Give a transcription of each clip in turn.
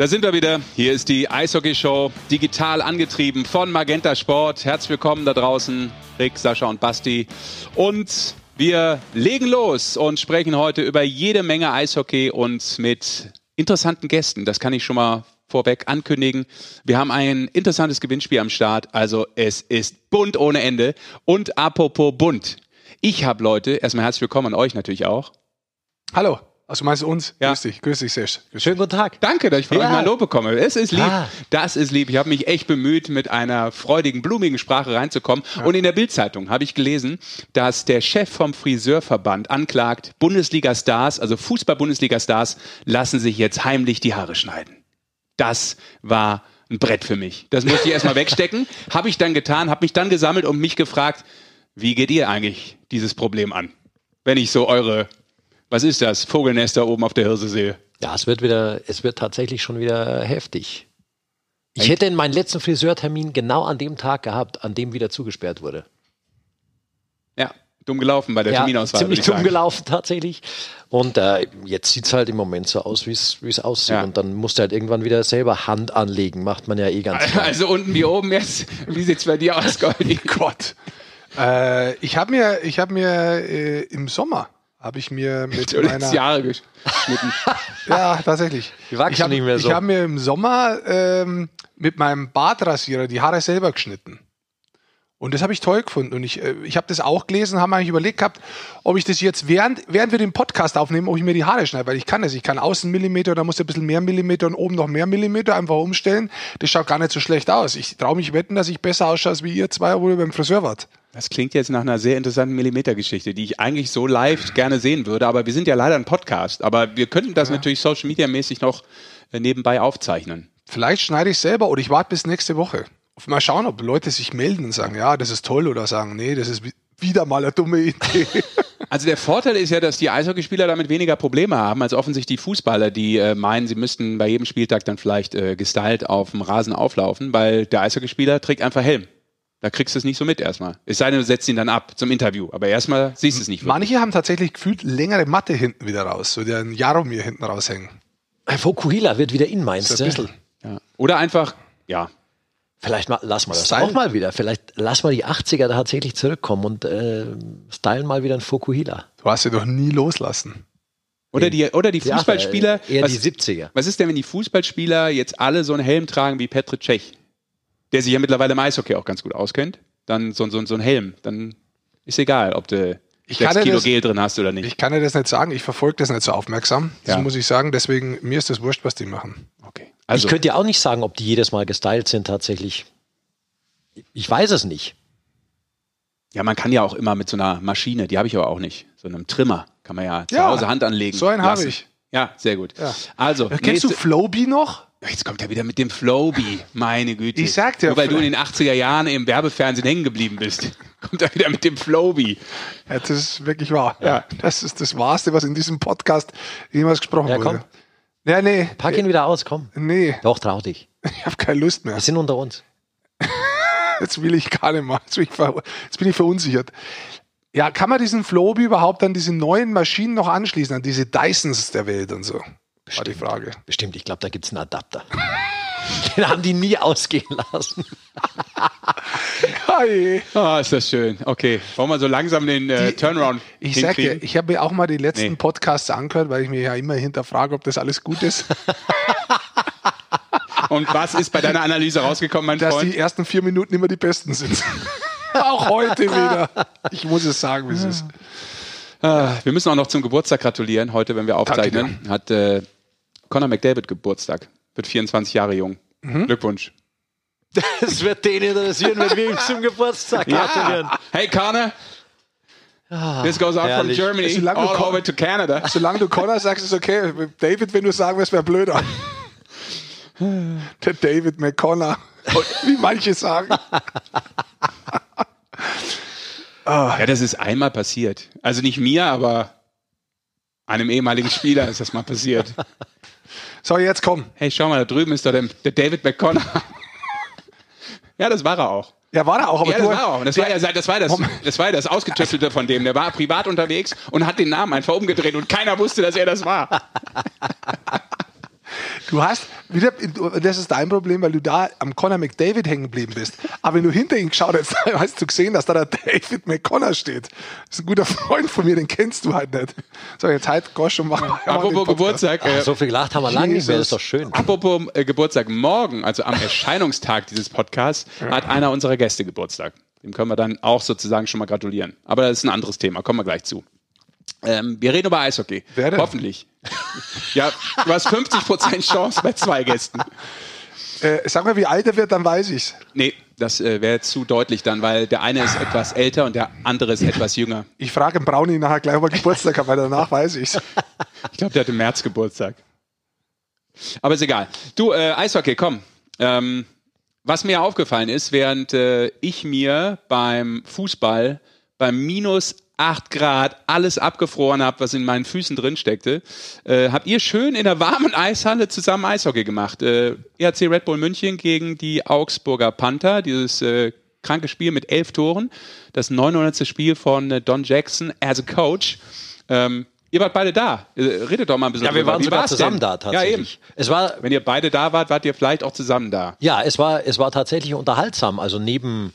Da sind wir wieder. Hier ist die Eishockey-Show, digital angetrieben von Magenta Sport. Herzlich willkommen da draußen, Rick, Sascha und Basti. Und wir legen los und sprechen heute über jede Menge Eishockey und mit interessanten Gästen. Das kann ich schon mal vorweg ankündigen. Wir haben ein interessantes Gewinnspiel am Start. Also es ist bunt ohne Ende. Und apropos bunt. Ich habe Leute, erstmal herzlich willkommen an euch natürlich auch. Hallo. Also meinst du uns? Ja. Grüß dich, grüß dich, Sesh. Schönen guten Tag. Danke, dass ich von Ja. euch mal Lob bekomme. Es ist lieb. Ah. Das ist lieb. Ich habe mich echt bemüht, mit einer freudigen, blumigen Sprache reinzukommen. Und in der Bildzeitung habe ich gelesen, dass der Chef vom Friseurverband anklagt, Bundesliga-Stars, also Fußball-Bundesliga-Stars, lassen sich jetzt heimlich die Haare schneiden. Das war ein Brett für mich. Das musste ich erstmal wegstecken. Habe ich dann getan, habe mich dann gesammelt und mich gefragt, wie geht ihr eigentlich dieses Problem an? Wenn ich so eure, was ist das, Vogelnester oben auf der Hirse sehe. Ja, es wird wieder, es wird tatsächlich schon wieder heftig. Ich hätte meinen letzten Friseurtermin genau an dem Tag gehabt, an dem wieder zugesperrt wurde. Ja, dumm gelaufen bei der ja, Terminauswahl. ziemlich dumm gelaufen tatsächlich. Und äh, jetzt sieht es halt im Moment so aus, wie es aussieht. Ja. Und dann musst du halt irgendwann wieder selber Hand anlegen. Macht man ja eh ganz gerne. Also unten wie oben jetzt. Wie sieht's bei dir aus, Goldi? Gott. Äh, ich habe mir, ich habe mir äh, im Sommer habe ich mir mit hast meiner Jahre geschnitten. ja tatsächlich. Die wachsen ich hab, nicht mehr so. Ich habe mir im Sommer ähm, mit meinem Bartrasierer die Haare selber geschnitten. Und das habe ich toll gefunden. Und ich, äh, ich habe das auch gelesen, haben eigentlich überlegt gehabt, ob ich das jetzt während, während wir den Podcast aufnehmen, ob ich mir die Haare schneide, weil ich kann das. Ich kann außen Millimeter, da muss ich ein bisschen mehr Millimeter und oben noch mehr Millimeter einfach umstellen. Das schaut gar nicht so schlecht aus. Ich traue mich wetten, dass ich besser ausschaue als wie ihr zwei, obwohl ihr beim Friseur wart. Das klingt jetzt nach einer sehr interessanten Millimetergeschichte, die ich eigentlich so live gerne sehen würde. Aber wir sind ja leider ein Podcast. Aber wir könnten das natürlich Social Media mäßig noch äh, nebenbei aufzeichnen. Vielleicht schneide ich selber oder ich warte bis nächste Woche. Mal schauen, ob Leute sich melden und sagen, ja, das ist toll oder sagen, nee, das ist wi- wieder mal eine dumme Idee. Also der Vorteil ist ja, dass die Eishockeyspieler damit weniger Probleme haben als offensichtlich die Fußballer, die äh, meinen, sie müssten bei jedem Spieltag dann vielleicht äh, gestylt auf dem Rasen auflaufen, weil der Eishockeyspieler trägt einfach Helm. Da kriegst du es nicht so mit erstmal. Es sei denn, du setzt ihn dann ab zum Interview. Aber erstmal siehst du es nicht. wirklich. Manche haben tatsächlich gefühlt längere Matte hinten wieder raus, so der Jaromir hinten raushängen. Vokuhila wird wieder in, meinst du? ein bisschen. Ja. Oder einfach, ja, Vielleicht mal, lass mal das Style. auch mal wieder. Vielleicht lass mal die 80er tatsächlich zurückkommen und äh, stylen mal wieder ein Fokuhila. Du hast sie doch nie loslassen. Oder die, oder die Ja, Fußballspieler. äh, eher was, die 70er. was ist denn, wenn die Fußballspieler jetzt alle so einen Helm tragen wie Petr Cech, der sich ja mittlerweile im Eishockey auch ganz gut auskennt? Dann so, so, so ein Helm. Dann ist egal, ob du Ich 6 kann dir Kilo das- Gel drin hast oder nicht. Ich kann dir das nicht sagen, ich verfolge das nicht so aufmerksam. Das Ja. muss ich sagen, deswegen, mir ist das wurscht, was die machen. okay. Also, ich könnte ja auch nicht sagen, ob die jedes Mal gestylt sind tatsächlich. Ich weiß es nicht. ja, man kann ja auch immer mit so einer Maschine, die habe ich aber auch nicht, so einem Trimmer, kann man ja zu Ja, Hause Hand anlegen. so einen habe ich. Ja, sehr gut. Ja. Also, Kennst du nächste- Flowbee noch? Jetzt kommt er wieder mit dem Flowbee. Meine Güte. Ich sag dir, Nur weil du in den 80er Jahren im Werbefernsehen hängen geblieben bist, kommt er wieder mit dem Flowbee. Ja, das ist wirklich wahr. Ja. Das ist das Wahrste, was in diesem Podcast jemals gesprochen Ja, komm. wurde. Ja, nee. Pack ihn wieder aus, komm. Nee, Doch, trau dich. ich habe keine Lust mehr. Wir sind unter uns. Jetzt will ich gar nicht mehr. Jetzt bin ich, ver jetzt bin ich verunsichert. Ja, kann man diesen Flowbee überhaupt an diese neuen Maschinen noch anschließen, an diese Dysons der Welt und so? War die Frage. Bestimmt, ich glaube, da gibt es einen Adapter. Den haben die nie ausgehen lassen. Hi. Ah, ist das schön. Okay, wollen wir so langsam den äh, Die- Turnaround Ich sag dir, ich habe mir auch mal die letzten Nee. Podcasts angehört, weil ich mir ja immer hinterfrage, ob das alles gut ist. Und was ist bei deiner Analyse rausgekommen, mein dass Freund? die ersten vier Minuten immer die besten sind. auch heute wieder. Ich muss es sagen, wie es ist. Ah, wir müssen auch noch zum Geburtstag gratulieren. Heute, wenn wir aufzeichnen, hat äh, Conor McDavid Geburtstag. Wird 24 Jahre jung. Mhm. Glückwunsch. Es wird den interessieren, wenn wir ihm zum Geburtstag gratulieren. Hey Conor. This goes out herrlich. from Germany Solange du all over to Canada. Solange du Connor sagst, ist okay. David, wenn du sagen wirst, wäre blöder. Der David McConnor. Wie manche sagen. Ja, das ist einmal passiert. Also nicht mir, aber einem ehemaligen Spieler ist das mal passiert. So, jetzt komm. Hey, schau mal, da drüben ist doch der, der David McConnor. ja, das war er auch. Ja, war da auch. Aber Ja, das war er auch. Das war ja das, war das, das war ja das Ausgetüftelte von dem. Der war privat unterwegs und hat den Namen einfach umgedreht und keiner wusste, dass er das war. Du hast wieder, das ist dein Problem, weil du da am Conor McDavid hängen geblieben bist. Aber wenn du hinter ihn geschaut hast, hast du gesehen, dass da der David McConnor steht. Das ist ein guter Freund von mir, den kennst du halt nicht. So, jetzt halt Gosch und mach mal. Apropos Geburtstag. Ach, Äh, so viel gelacht haben wir lange nicht mehr, das ist doch schön. apropos äh, Geburtstag. Morgen, also am Erscheinungstag dieses Podcasts, hat einer unserer Gäste Geburtstag. Dem können wir dann auch sozusagen schon mal gratulieren. Aber das ist ein anderes Thema, kommen wir gleich zu. Ähm, wir reden über Eishockey. Wer denn? Hoffentlich. ja, du hast 50% Chance bei zwei Gästen. Äh, sag mal, wie alt er wird, dann weiß ich's. Nee, das äh, wäre zu deutlich dann, weil der eine ist etwas älter und der andere ist etwas jünger. Ich frage den Brownie nachher gleich, ob er Geburtstag hat, weil danach weiß ich's. Ich glaube, der hat im März Geburtstag. Aber ist egal. Du, äh, Eishockey, komm. Ähm, was mir aufgefallen ist, während äh, ich mir beim Fußball beim minus 8 Grad alles abgefroren habe, was in meinen Füßen drin steckte, äh, habt ihr schön in der warmen Eishalle zusammen Eishockey gemacht. Äh, ERC Red Bull München gegen die Augsburger Panther, dieses äh, kranke Spiel mit elf Toren, das 900. Spiel von äh, Don Jackson as a Coach. Ähm, ihr wart beide da. Äh, redet doch mal ein bisschen Ja, wir drüber. waren Wie sogar zusammen denn? da Ja, eben. tatsächlich. Es war, Wenn ihr beide da wart, wart ihr vielleicht auch zusammen da. ja, es war, es war tatsächlich unterhaltsam. Also neben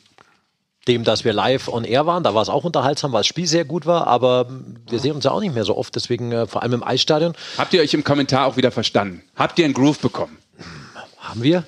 dem, dass wir live on air waren, da war es auch unterhaltsam, weil das Spiel sehr gut war, aber wir sehen uns ja auch nicht mehr so oft, deswegen äh, vor allem im Eisstadion Habt ihr euch im Kommentar auch wieder verstanden? Habt ihr einen Groove bekommen? haben wir.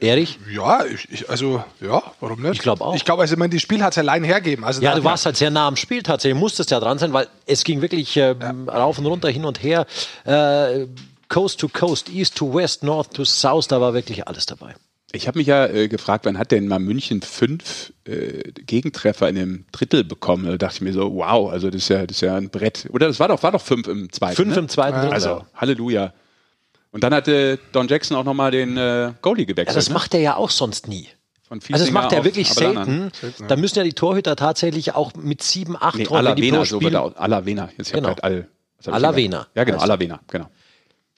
Erich? Ja, ich, ich, also, ja, warum nicht? Ich glaub auch. Ich glaube, also, ich meine, das Spiel hat's allein hergeben. Also, Ja, du warst halt sehr nah am Spiel tatsächlich, musstest ja dran sein, weil es ging wirklich ähm, rauf und runter, hin und her, äh, Coast to Coast, East to West, North to South, da war wirklich alles dabei. Ich habe mich ja äh, gefragt, wann hat denn mal München fünf äh, Gegentreffer in dem Drittel bekommen? Da dachte ich mir so, wow, also das ist ja, das ist ja ein Brett. Oder das war doch, war doch fünf im zweiten. Fünf ne? im zweiten Drittel. Also, Halleluja. Und dann hatte Don Jackson auch nochmal den äh, Goalie Ja, gewechselt. das ne? macht er ja auch sonst nie. Von Also das macht er wirklich selten. Da müssen ja die Torhüter tatsächlich auch mit sieben, acht Nee, Toren, die Alavena, pro so Spiel, wird auch. Alavena. Jetzt Genau. genau. All, Alavena? Ja, genau. Alavena, genau.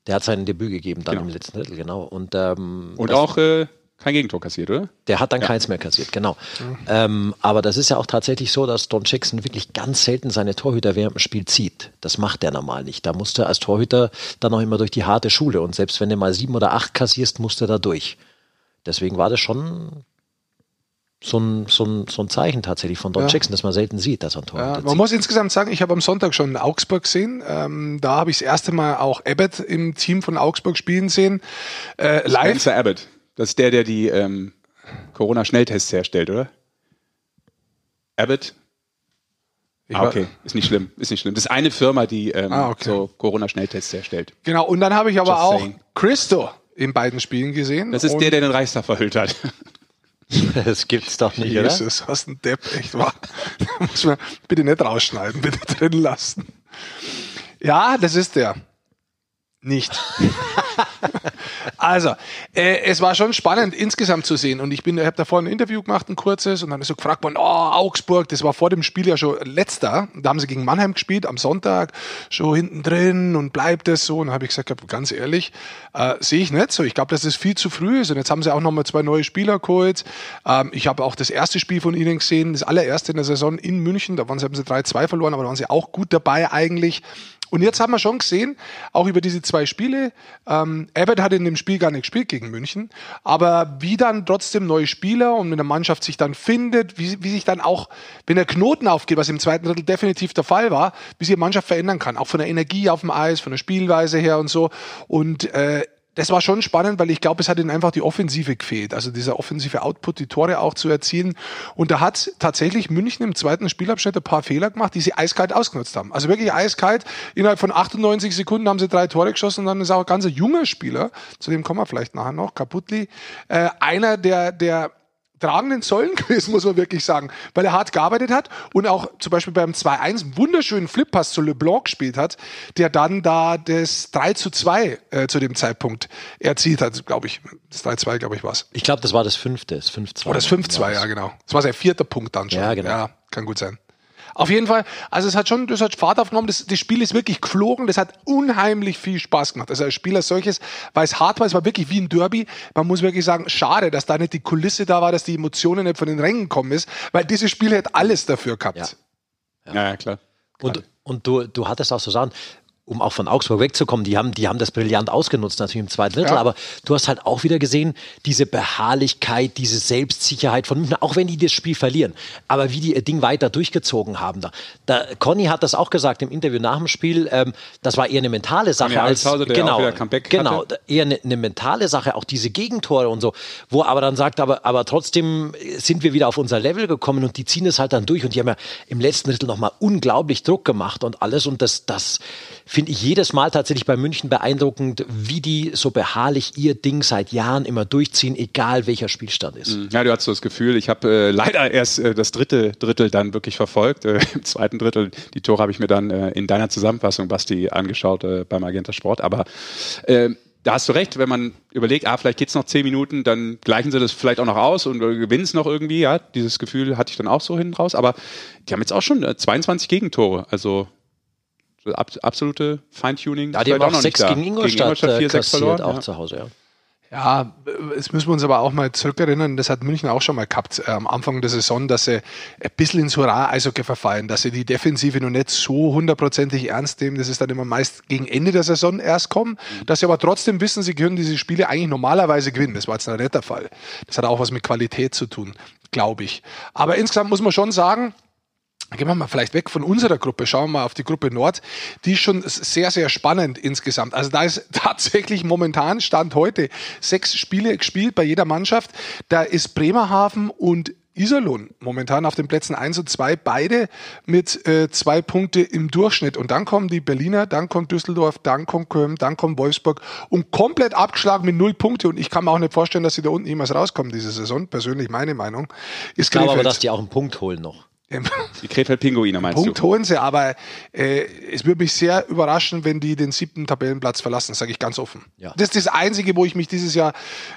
der hat sein Debüt gegeben dann Genau. im letzten Drittel, genau. Und, ähm, Und auch äh, kein Gegentor kassiert, oder? Der hat dann keins mehr kassiert, genau. Ähm, aber das ist ja auch tatsächlich so, dass Don Jackson wirklich ganz selten seine Torhüter während dem Spiel zieht. Das macht er normal nicht. Da musste er als Torhüter dann auch immer durch die harte Schule. Und selbst wenn du mal sieben oder acht kassierst, musste er da durch. Deswegen war das schon so ein, so ein, so ein Zeichen tatsächlich von Don Ja. Jackson, das man selten sieht, dass er ein Torhüter Ja, zieht. man muss insgesamt sagen, ich habe am Sonntag schon Augsburg gesehen. Ähm, da habe ich das erste Mal auch Abbott im Team von Augsburg spielen sehen. Äh, live. Spencer Abbott. Das ist der, der die ähm, Corona-Schnelltests herstellt, oder? Abbott? Ich Ah, okay. Ist nicht schlimm. Ist nicht schlimm. Das ist eine Firma, die ähm, Ah, okay. so Corona-Schnelltests herstellt. Genau, und dann habe ich aber Just auch saying. Christo in beiden Spielen gesehen. Das ist der, der den Reichstag verhüllt hat. Das gibt's doch nicht, oder? Jesus, was ein Depp, echt wahr. Da muss man bitte nicht rausschneiden, bitte drin lassen. Ja, das ist der. Nicht. also, äh, es war schon spannend insgesamt zu sehen. Und ich bin, ich habe davor ein Interview gemacht, ein kurzes, und dann ist so gefragt worden, oh, Augsburg, das war vor dem Spiel ja schon letzter. Da haben sie gegen Mannheim gespielt, am Sonntag, schon hinten drin und bleibt es so. Und dann habe ich gesagt, ganz ehrlich, äh, sehe ich nicht so. Ich glaube, dass das viel zu früh ist. Und jetzt haben sie auch nochmal zwei neue Spieler geholt. Ähm, ich habe auch das erste Spiel von ihnen gesehen, das allererste in der Saison in München. Da waren sie, haben sie 3-2 verloren, aber da waren sie auch gut dabei eigentlich. Und jetzt haben wir schon gesehen, auch über diese zwei Spiele, ähm, Abbott hat in dem Spiel gar nicht gespielt gegen München, aber wie dann trotzdem neue Spieler und mit der Mannschaft sich dann findet, wie, wie sich dann auch, wenn der Knoten aufgeht, was im zweiten Drittel definitiv der Fall war, wie sich die Mannschaft verändern kann, auch von der Energie auf dem Eis, von der Spielweise her und so. Und äh, das war schon spannend, weil ich glaube, es hat ihnen einfach die Offensive gefehlt. Also dieser offensive Output, die Tore auch zu erzielen. Und da hat tatsächlich München im zweiten Spielabschnitt ein paar Fehler gemacht, die sie eiskalt ausgenutzt haben. Also wirklich eiskalt. Innerhalb von 98 Sekunden haben sie drei Tore geschossen und dann ist auch ein ganz junger Spieler, zu dem kommen wir vielleicht nachher noch, Kaputli, äh, einer der, der tragenden Säulen gewesen, muss man wirklich sagen, weil er hart gearbeitet hat und auch zum Beispiel beim 2-1 einen wunderschönen Flippass zu LeBlanc gespielt hat, der dann da das 3 zu 2 äh, zu dem Zeitpunkt erzielt hat, glaube ich. Das 3-2, glaube ich, war's. Ich glaube, das war das fünfte, das 5-2. Oder das 5-2, ja, genau. Das war sein vierter Punkt dann schon. Ja, genau. Ja, kann gut sein. Auf jeden Fall, also es hat schon, das hat Fahrt aufgenommen, das, das Spiel ist wirklich geflogen, das hat unheimlich viel Spaß gemacht. Also als Spiel als solches, weil es hart war, es war wirklich wie ein Derby. Man muss wirklich sagen, schade, dass da nicht die Kulisse da war, dass die Emotionen nicht von den Rängen gekommen ist, weil dieses Spiel hätte alles dafür gehabt. Ja. Ja, ja klar. Und, und du, du hattest auch so Sachen, um auch von Augsburg wegzukommen, die haben, die haben das brillant ausgenutzt, natürlich im zweiten Drittel, ja. aber du hast halt auch wieder gesehen, diese Beharrlichkeit, diese Selbstsicherheit von München, auch wenn die das Spiel verlieren, aber wie die ihr Ding weiter durchgezogen haben. Da, da Conny hat das auch gesagt im Interview nach dem Spiel, ähm, das war eher eine mentale Sache als Hause, genau, genau, eher eine, eine, mentale Sache, auch diese Gegentore und so, wo aber dann sagt, aber, aber trotzdem sind wir wieder auf unser Level gekommen und die ziehen es halt dann durch und die haben ja im letzten Drittel nochmal unglaublich Druck gemacht und alles und das, das finde ich jedes Mal tatsächlich bei München beeindruckend, wie die so beharrlich ihr Ding seit Jahren immer durchziehen, egal welcher Spielstand ist. Mhm. Ja, du hast so das Gefühl, ich habe äh, leider erst äh, das dritte Drittel dann wirklich verfolgt. Äh, Im zweiten Drittel, die Tore habe ich mir dann äh, in deiner Zusammenfassung, Basti, angeschaut äh, beim Agenta Sport. Aber äh, da hast du recht, wenn man überlegt, ah, vielleicht geht's noch zehn Minuten, dann gleichen sie das vielleicht auch noch aus und gewinnen es noch irgendwie. Ja, dieses Gefühl hatte ich dann auch so hinten raus. Aber die haben jetzt auch schon 22 Gegentore. Also Ab, absolute Feintuning. Ja, die haben auch, auch sechs gegen Ingolstadt, gegen Ingolstadt 4, 6 verloren. Auch ja. zu Hause, ja. Ja, jetzt müssen wir uns aber auch mal zurückerinnern, das hat München auch schon mal gehabt, äh, am Anfang der Saison, dass sie ein bisschen ins Hurra-Eishockey verfallen, dass sie die Defensive noch nicht so hundertprozentig ernst nehmen, das ist dann immer meist gegen Ende der Saison erst kommen, mhm. dass sie aber trotzdem wissen, sie können diese Spiele eigentlich normalerweise gewinnen. Das war jetzt noch nicht der Fall. Das hat auch was mit Qualität zu tun, glaube ich. Aber insgesamt muss man schon sagen, Gehen wir mal vielleicht weg von unserer Gruppe, schauen wir mal auf die Gruppe Nord. Die ist schon sehr, sehr spannend insgesamt. Also da ist tatsächlich momentan, Stand heute, sechs Spiele gespielt bei jeder Mannschaft. Da ist Bremerhaven und Iserlohn momentan auf den Plätzen 1 und 2, beide mit äh, zwei Punkte im Durchschnitt. Und dann kommen die Berliner, dann kommt Düsseldorf, dann kommt Köln, dann kommt Wolfsburg und komplett abgeschlagen mit null Punkte. Und ich kann mir auch nicht vorstellen, dass sie da unten jemals rauskommen diese Saison. Persönlich meine Meinung. Ist ich glaube aber, dass die auch einen Punkt holen noch. Die Krefeld-Pinguine meinst Punkt du? holen sie, aber äh, es würde mich sehr überraschen, wenn die den siebten Tabellenplatz verlassen, sage ich ganz offen. Ja. Das ist das Einzige, wo ich mich dieses Jahr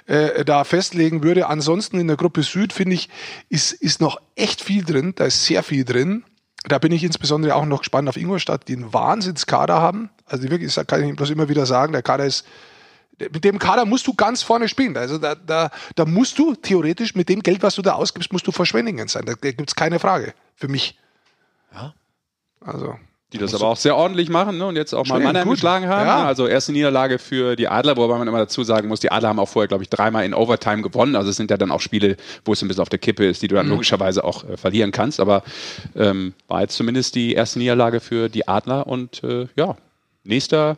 äh, da festlegen würde. Ansonsten in der Gruppe Süd, finde ich, ist, ist noch echt viel drin. Da ist sehr viel drin. Da bin ich insbesondere auch noch gespannt auf Ingolstadt, die einen Wahnsinnskader haben. Also wirklich, das kann ich bloß immer wieder sagen, der Kader ist mit dem Kader musst du ganz vorne spielen. Also da, da, da musst du theoretisch mit dem Geld, was du da ausgibst, musst du verschwendungen sein. Da gibt es keine Frage für mich. Ja. Also. Die das aber auch sehr ordentlich machen ne? und jetzt auch mal Mannheim geschlagen haben. Ja. Also erste Niederlage für die Adler, wobei man immer dazu sagen muss, die Adler haben auch vorher, glaube ich, dreimal in Overtime gewonnen. Also es sind ja dann auch Spiele, wo es ein bisschen auf der Kippe ist, die du dann mhm. logischerweise auch äh, verlieren kannst. Aber ähm, war jetzt zumindest die erste Niederlage für die Adler und äh, ja, nächster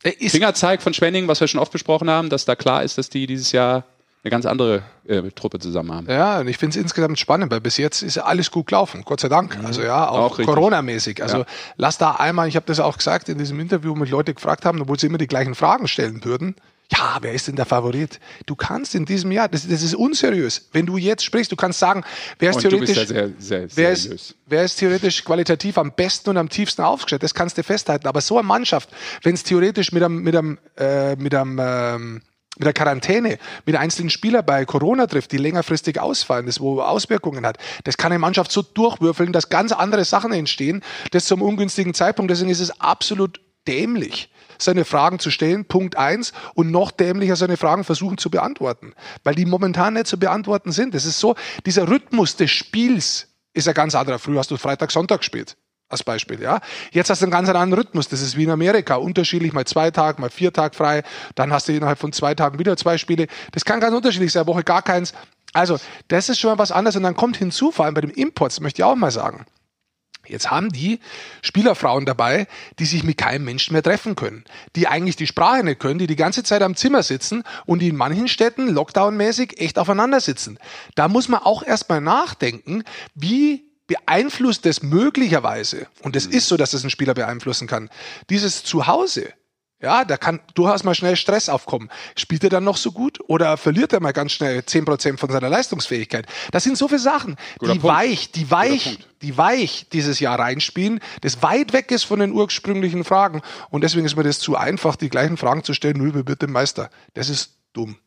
Fingerzeig von Schwenning, was wir schon oft besprochen haben, dass da klar ist, dass die dieses Jahr eine ganz andere äh, Truppe zusammen haben. Ja, und ich finde es insgesamt spannend, weil bis jetzt ist ja alles gut gelaufen, Gott sei Dank. Mhm. Also ja, auch, auch Corona-mäßig. Also ja. lass da einmal, ich habe das auch gesagt in diesem Interview, mit Leute gefragt haben, obwohl sie immer die gleichen Fragen stellen würden. Ja, wer ist denn der Favorit? Du kannst in diesem Jahr, das, das ist unseriös. Wenn du jetzt sprichst, du kannst sagen, wer ist theoretisch, ja sehr, sehr wer, ist, wer ist theoretisch qualitativ am besten und am tiefsten aufgestellt? Das kannst du festhalten. Aber so eine Mannschaft, wenn es theoretisch mit einem, mit einem, äh, mit einem ähm, mit der Quarantäne, mit einzelnen Spielern bei Corona trifft, die längerfristig ausfallen, das wo Auswirkungen hat. Das kann eine Mannschaft so durchwürfeln, dass ganz andere Sachen entstehen, das zum ungünstigen Zeitpunkt. Deswegen ist es absolut dämlich, seine Fragen zu stellen, Punkt eins, und noch dämlicher seine Fragen versuchen zu beantworten, weil die momentan nicht zu beantworten sind. Das ist so, dieser Rhythmus des Spiels ist ein ganz anderer. Früher hast du Freitag, Sonntag gespielt als Beispiel, ja. Jetzt hast du einen ganz anderen Rhythmus. Das ist wie in Amerika. Unterschiedlich, mal zwei Tage, mal vier Tage frei. Dann hast du innerhalb von zwei Tagen wieder zwei Spiele. Das kann ganz unterschiedlich sein. Woche gar keins. Also, das ist schon mal was anderes. Und dann kommt hinzu, vor allem bei dem Import, das möchte ich auch mal sagen. Jetzt haben die Spielerfrauen dabei, die sich mit keinem Menschen mehr treffen können, die eigentlich die Sprache nicht können, die die ganze Zeit am Zimmer sitzen und die in manchen Städten lockdownmäßig echt aufeinander sitzen. Da muss man auch erstmal nachdenken, wie beeinflusst es möglicherweise, und es mhm. ist so, dass es einen Spieler beeinflussen kann, dieses Zuhause. Ja, da kann durchaus mal schnell Stress aufkommen. Spielt er dann noch so gut oder verliert er mal ganz schnell zehn Prozent von seiner Leistungsfähigkeit? Das sind so viele Sachen, Guter die Punkt. weich, die weich, die weich dieses Jahr reinspielen, das weit weg ist von den ursprünglichen Fragen. Und deswegen ist mir das zu einfach, die gleichen Fragen zu stellen, nur wer wird der Meister? Das ist dumm.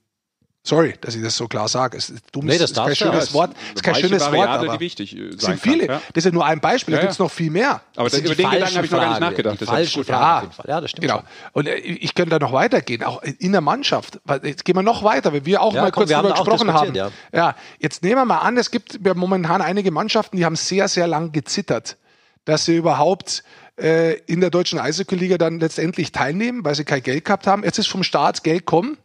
Sorry, dass ich das so klar sage. Es ist dumm, nee, das ist kein schönes ja. Wort. Es ist kein schönes Wort, aber äh, sind viele. Kann, ja. Das ist nur ein Beispiel, da ja, gibt es noch viel mehr. Aber das über den Gedanken habe ich noch gar nicht nachgedacht. Die falsche Frage. Ja, ja, das stimmt. Genau. Und äh, ich könnte da noch weitergehen, auch in der Mannschaft. Jetzt gehen wir noch weiter, weil wir auch mal komm, kurz darüber gesprochen haben. Ja. jetzt nehmen wir mal an, es gibt momentan einige Mannschaften, die haben sehr, sehr lang gezittert dass sie überhaupt äh, in der deutschen Eishockey-Liga dann letztendlich teilnehmen, weil sie kein Geld gehabt haben. Jetzt ist vom Staat Geld kommen.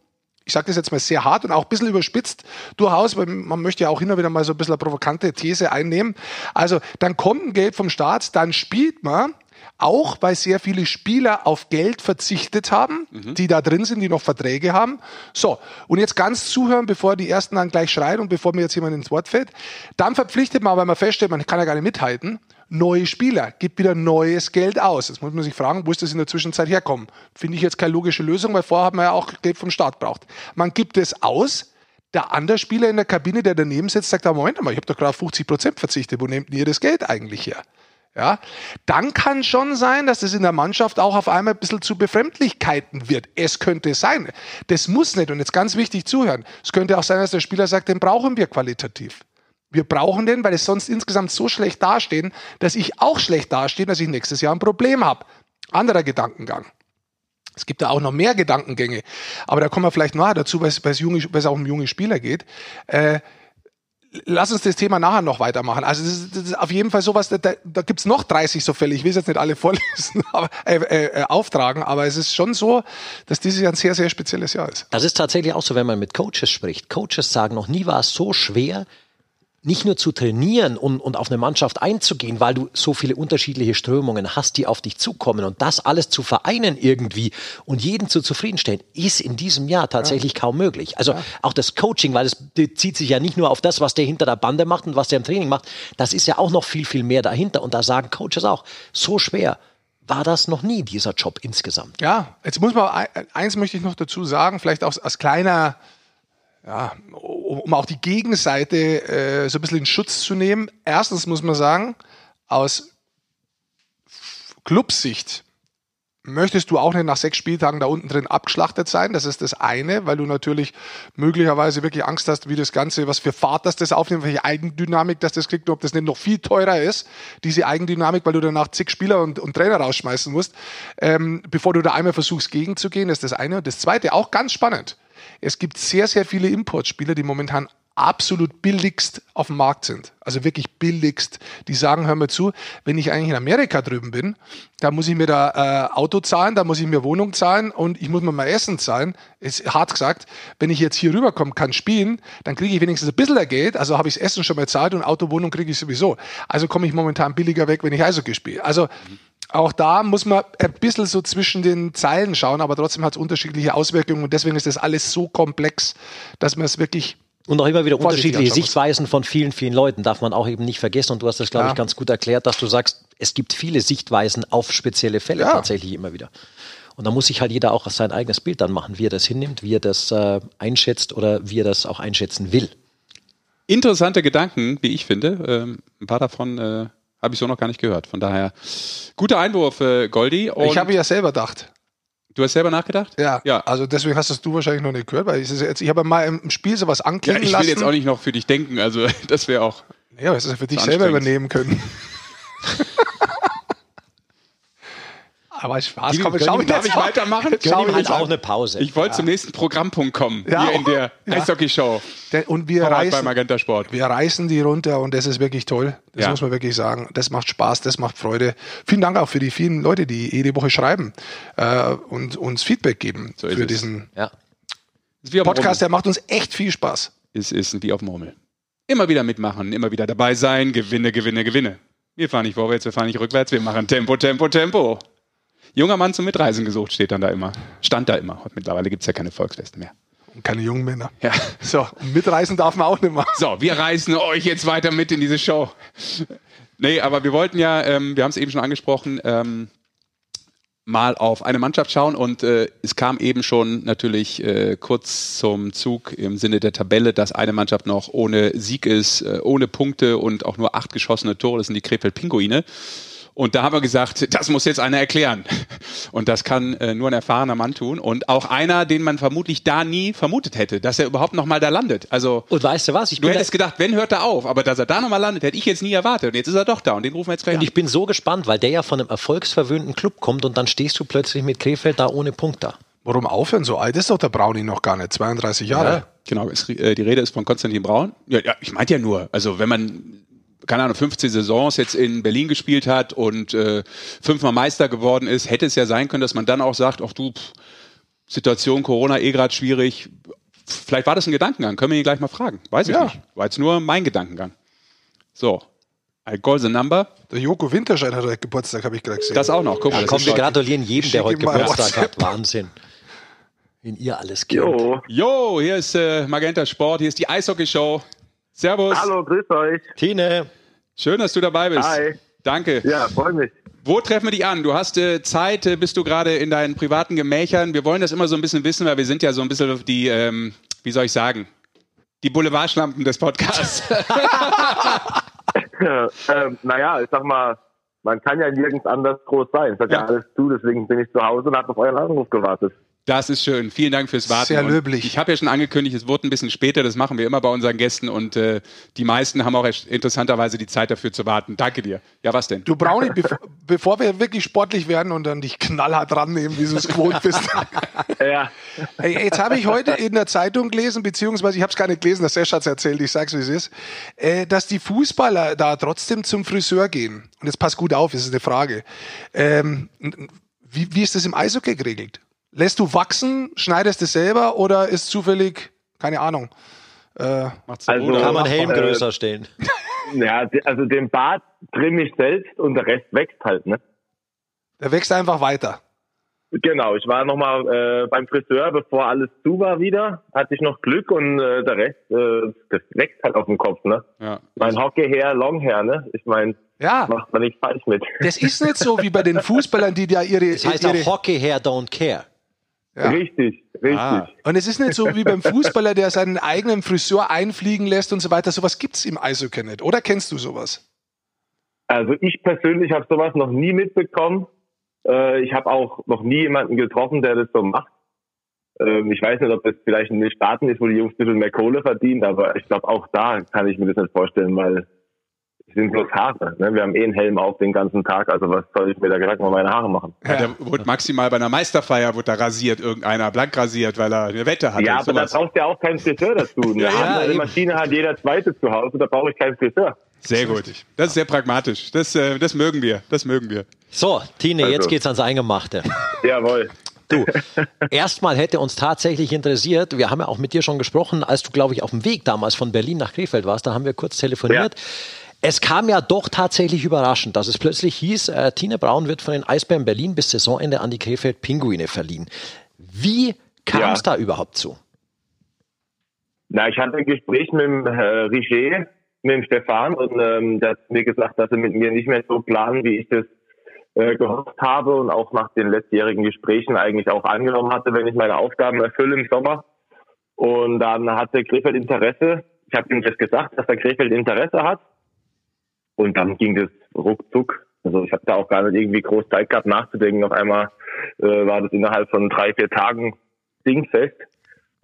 Ich sage das jetzt mal sehr hart und auch ein bisschen überspitzt durchaus, weil man möchte ja auch immer wieder mal so ein bisschen eine provokante These einnehmen. Also dann kommt ein Geld vom Staat, dann spielt man auch weil sehr viele Spieler auf Geld verzichtet haben, mhm. die da drin sind, die noch Verträge haben. So, und jetzt ganz zuhören, bevor die Ersten dann gleich schreien und bevor mir jetzt jemand ins Wort fällt. Dann verpflichtet man, weil man feststellt, man kann ja gar nicht mithalten, neue Spieler, gibt wieder neues Geld aus. Jetzt muss man sich fragen, wo ist das in der Zwischenzeit herkommen? Finde ich jetzt keine logische Lösung, weil vorher hat man ja auch Geld vom Staat braucht. Man gibt es aus, der andere Spieler in der Kabine, der daneben sitzt, sagt, Moment mal, ich habe doch gerade 50 Prozent verzichtet, wo nehmt ihr das Geld eigentlich her? Ja, dann kann schon sein, dass es in der Mannschaft auch auf einmal ein bisschen zu Befremdlichkeiten wird. Es könnte sein. Das muss nicht. Und jetzt ganz wichtig zuhören. Es könnte auch sein, dass der Spieler sagt, den brauchen wir qualitativ. Wir brauchen den, weil es sonst insgesamt so schlecht dastehen, dass ich auch schlecht dastehe, dass ich nächstes Jahr ein Problem habe. Anderer Gedankengang. Es gibt da auch noch mehr Gedankengänge, aber da kommen wir vielleicht nachher dazu, weil es, weil es auch um junge Spieler geht. Äh, lass uns das Thema nachher noch weitermachen. Also das ist, das ist auf jeden Fall sowas, da, da gibt's noch 30 so Fälle. Ich will jetzt nicht alle vorlesen, aber, äh, äh, äh, auftragen, aber es ist schon so, dass dieses Jahr ein sehr, sehr spezielles Jahr ist. Das ist tatsächlich auch so, wenn man mit Coaches spricht. Coaches sagen, noch nie war es so schwer, nicht nur zu trainieren und, und auf eine Mannschaft einzugehen, weil du so viele unterschiedliche Strömungen hast, die auf dich zukommen und das alles zu vereinen irgendwie und jeden zu zufriedenstellen, ist in diesem Jahr tatsächlich ja. kaum möglich. Also ja. auch das Coaching, weil es bezieht sich ja nicht nur auf das, was der hinter der Bande macht und was der im Training macht, das ist ja auch noch viel, viel mehr dahinter und da sagen Coaches auch, so schwer war das noch nie, dieser Job insgesamt. Ja, jetzt muss man, eins möchte ich noch dazu sagen, vielleicht auch als kleiner ja, um auch die Gegenseite äh, so ein bisschen in Schutz zu nehmen. Erstens muss man sagen, aus Clubsicht möchtest du auch nicht nach sechs Spieltagen da unten drin abgeschlachtet sein. Das ist das eine, weil du natürlich möglicherweise wirklich Angst hast, wie das Ganze, was für Fahrt das das aufnimmt, welche Eigendynamik dass das kriegt, ob das nicht noch viel teurer ist, diese Eigendynamik, weil du danach zig Spieler und, und Trainer rausschmeißen musst, ähm, bevor du da einmal versuchst gegenzugehen. Das ist das eine. Und das zweite, auch ganz spannend es gibt sehr, sehr viele Importspieler, die momentan absolut billigst auf dem Markt sind. Also wirklich billigst. Die sagen, hör mir zu, wenn ich eigentlich in Amerika drüben bin, da muss ich mir da äh, Auto zahlen, da muss ich mir Wohnung zahlen und ich muss mir mal Essen zahlen. Ist hart gesagt, wenn ich jetzt hier rüberkomme, kann spielen, dann kriege ich wenigstens ein bisschen Geld, also habe ich das Essen schon mal zahlt und Auto, Wohnung kriege ich sowieso. Also komme ich momentan billiger weg, wenn ich Eishockey spiele. Also auch da muss man ein bisschen so zwischen den Zeilen schauen, aber trotzdem hat es unterschiedliche Auswirkungen und deswegen ist das alles so komplex, dass man es wirklich und auch immer wieder unterschiedliche Sichtweisen von vielen, vielen Leuten darf man auch eben nicht vergessen. Und du hast das, glaube ja. ich, ganz gut erklärt, dass du sagst, es gibt viele Sichtweisen auf spezielle Fälle ja. tatsächlich immer wieder. Und da muss sich halt jeder auch sein eigenes Bild dann machen, wie er das hinnimmt, wie er das äh, einschätzt oder wie er das auch einschätzen will. Interessante Gedanken, wie ich finde. Ähm, ein paar davon äh, habe ich so noch gar nicht gehört. Von daher, guter Einwurf, äh, Goldi. Und ich habe ja selber gedacht. Du hast selber nachgedacht? Ja, ja. Also deswegen hast das du wahrscheinlich noch nicht gehört, weil ich, jetzt, ich habe mal im Spiel sowas anklingen ja, ich lassen. Ich will jetzt auch nicht noch für dich denken, also das wäre auch. Ja, das ist ja für dich selber übernehmen können. Aber Spaß, komm, schau Darf ich weitermachen? Schau halt auch eine Pause. Ich wollte ja. zum nächsten Programmpunkt kommen, ja, hier in der ja. Eishockey-Show. Und wir reißen, Magenta Sport. wir reißen die runter und das ist wirklich toll. Das ja. muss man wirklich sagen. Das macht Spaß, das macht Freude. Vielen Dank auch für die vielen Leute, die jede Woche schreiben äh, und uns Feedback geben so für diesen Podcast. Der macht uns echt viel Spaß. Es ist wie auf dem Hummel. Immer wieder mitmachen, immer wieder dabei sein, Gewinne, Gewinne, Gewinne. Wir fahren nicht vorwärts, wir fahren nicht rückwärts, wir machen Tempo, Tempo, Tempo. Junger Mann zum Mitreisen gesucht, steht dann da immer. Stand da immer. Mittlerweile gibt es ja keine Volksfeste mehr. Und keine jungen Männer. Ja. So, mitreisen darf man auch nicht mehr. So, wir reißen euch jetzt weiter mit in diese Show. Nee, aber wir wollten ja, ähm, wir haben es eben schon angesprochen, ähm, mal auf eine Mannschaft schauen und äh, es kam eben schon natürlich äh, kurz zum Zug im Sinne der Tabelle, dass eine Mannschaft noch ohne Sieg ist, äh, ohne Punkte und auch nur acht geschossene Tore, das sind die Krefeld-Pinguine. Und da haben wir gesagt, das muss jetzt einer erklären. Und das kann äh, nur ein erfahrener Mann tun. Und auch einer, den man vermutlich da nie vermutet hätte, dass er überhaupt noch mal da landet. Also, und weißt du was? Ich du hättest gedacht, wenn hört er auf. Aber dass er da noch mal landet, hätte ich jetzt nie erwartet. Und jetzt ist er doch da. Und den rufen wir jetzt gleich und an. Ich bin so gespannt, weil der ja von einem erfolgsverwöhnten Club kommt. Und dann stehst du plötzlich mit Krefeld da ohne Punkt da. Warum aufhören? So alt ist doch der Brownie noch gar nicht. 32 Jahre. Ja, genau. Es, äh, die Rede ist von Konstantin Braun. Ja, ja ich meinte ja nur, also wenn man keine Ahnung, 15 Saisons jetzt in Berlin gespielt hat und äh, fünfmal Meister geworden ist, hätte es ja sein können, dass man dann auch sagt, ach du, pff, Situation Corona eh gerade schwierig. Vielleicht war das ein Gedankengang, können wir ihn gleich mal fragen. Weiß ich Ja. nicht. War jetzt nur mein Gedankengang. So. I call the number. Der Joko Winterscheid hat heute Geburtstag, habe ich gerade gesehen. Das auch noch. Guck mal, das Komm, wir gratulieren jedem, der heute Geburtstag hat. Wahnsinn. Wenn ihr alles kennt. Jo, Jo, hier ist äh, Magenta Sport, hier ist die Eishockey-Show. Servus. hallo, grüß euch. Tine, Schön, dass du dabei bist. Hi. Danke. Ja, freue mich. Wo treffen wir dich an? Du hast äh, Zeit, äh, bist du gerade in deinen privaten Gemächern? Wir wollen das immer so ein bisschen wissen, weil wir sind ja so ein bisschen die, ähm, wie soll ich sagen, die Boulevardschlampen des Podcasts. ähm, naja, ich sag mal, man kann ja nirgends anders groß sein. Es hat ja. Ja. alles zu, deswegen bin ich zu Hause und habe auf euren Anruf gewartet. Das ist schön. Vielen Dank fürs Warten. Sehr Und löblich. Ich habe ja schon angekündigt, es wird ein bisschen später. Das machen wir immer bei unseren Gästen und äh, die meisten haben auch interessanterweise die Zeit dafür zu warten. Danke dir. Ja, was denn? Du Brauni, bev bevor wir wirklich sportlich werden und dann dich knallhart rannehmen, wie du es gewohnt bist. Ja, Ey, jetzt habe ich heute in der Zeitung gelesen, beziehungsweise ich habe es gar nicht gelesen, der Sesh hat es erzählt, ich sag's wie es ist, äh, dass die Fußballer da trotzdem zum Friseur gehen. Und jetzt pass gut auf, das ist eine Frage. Ähm, wie, wie ist das im Eishockey geregelt? Lässt du wachsen, schneidest es selber oder ist zufällig, keine Ahnung, äh, Also- oder? kann man Helm Äh, größer stellen. ja, also den Bart trimme ich selbst und der Rest wächst halt, ne? der wächst einfach weiter. Genau, ich war nochmal äh, beim Friseur, bevor alles zu war wieder, hatte ich noch Glück und äh, der Rest, äh, das wächst halt auf dem Kopf, ne? Ja. Mein Hockey-Hair, Long-Hair, ne? Ich meine, Ja, macht man nichts falsch mit. das ist nicht so wie bei den Fußballern, die da ihre, Das heißt ihre auch Hockey Hair Don't Care. Ja. Richtig, richtig. Ah. Und es ist nicht so wie beim Fußballer, der seinen eigenen Friseur einfliegen lässt und so weiter. Sowas gibt's im Eishockey nicht. Oder kennst du sowas? Also ich persönlich habe sowas noch nie mitbekommen. Äh, ich habe auch noch nie jemanden getroffen, der das so macht. Ähm, ich weiß nicht, ob das vielleicht in den Staaten ist, wo die Jungs ein bisschen mehr Kohle verdienen, aber ich glaube auch da kann ich mir das nicht vorstellen, weil es sind bloß Haare. Ne? Wir haben eh einen Helm auf den ganzen Tag, also was soll ich mir da Gedanken über meine Haare machen? Ja, der wurde maximal bei einer Meisterfeier wurde da rasiert, irgendeiner blank rasiert, weil er eine Wette hatte. Ja, aber da sowas. brauchst du ja auch keinen Friseur dazu. Eine Ja, ja, eine eben. Maschine hat jeder Zweite zu Hause, da brauche ich keinen Friseur. Sehr gut. Das ist sehr pragmatisch. Das, äh, das mögen wir. Das mögen wir. So, Tine, Also. jetzt geht's ans Eingemachte. Jawohl. Du, erstmal hätte uns tatsächlich interessiert, wir haben ja auch mit dir schon gesprochen, als du, glaube ich, auf dem Weg damals von Berlin nach Krefeld warst, da haben wir kurz telefoniert. Es kam ja doch tatsächlich überraschend, dass es plötzlich hieß, äh, Tine Braun wird von den Eisbären Berlin bis Saisonende an die Krefeld Pinguine verliehen. Wie kam es Ja. da überhaupt zu? Na, ich hatte ein Gespräch mit dem äh, Riger, mit dem Stefan, und ähm, der hat mir gesagt, dass er mit mir nicht mehr so planen, wie ich das äh, gehofft habe und auch nach den letztjährigen Gesprächen eigentlich auch angenommen hatte, wenn ich meine Aufgaben erfülle im Sommer. Und dann hatte Krefeld Interesse. Ich habe ihm das gesagt, dass der Krefeld Interesse hat. Und dann ging das ruckzuck. Also ich habe da auch gar nicht irgendwie groß Zeit gehabt nachzudenken. Auf einmal äh, war das innerhalb von drei, vier Tagen dingfest.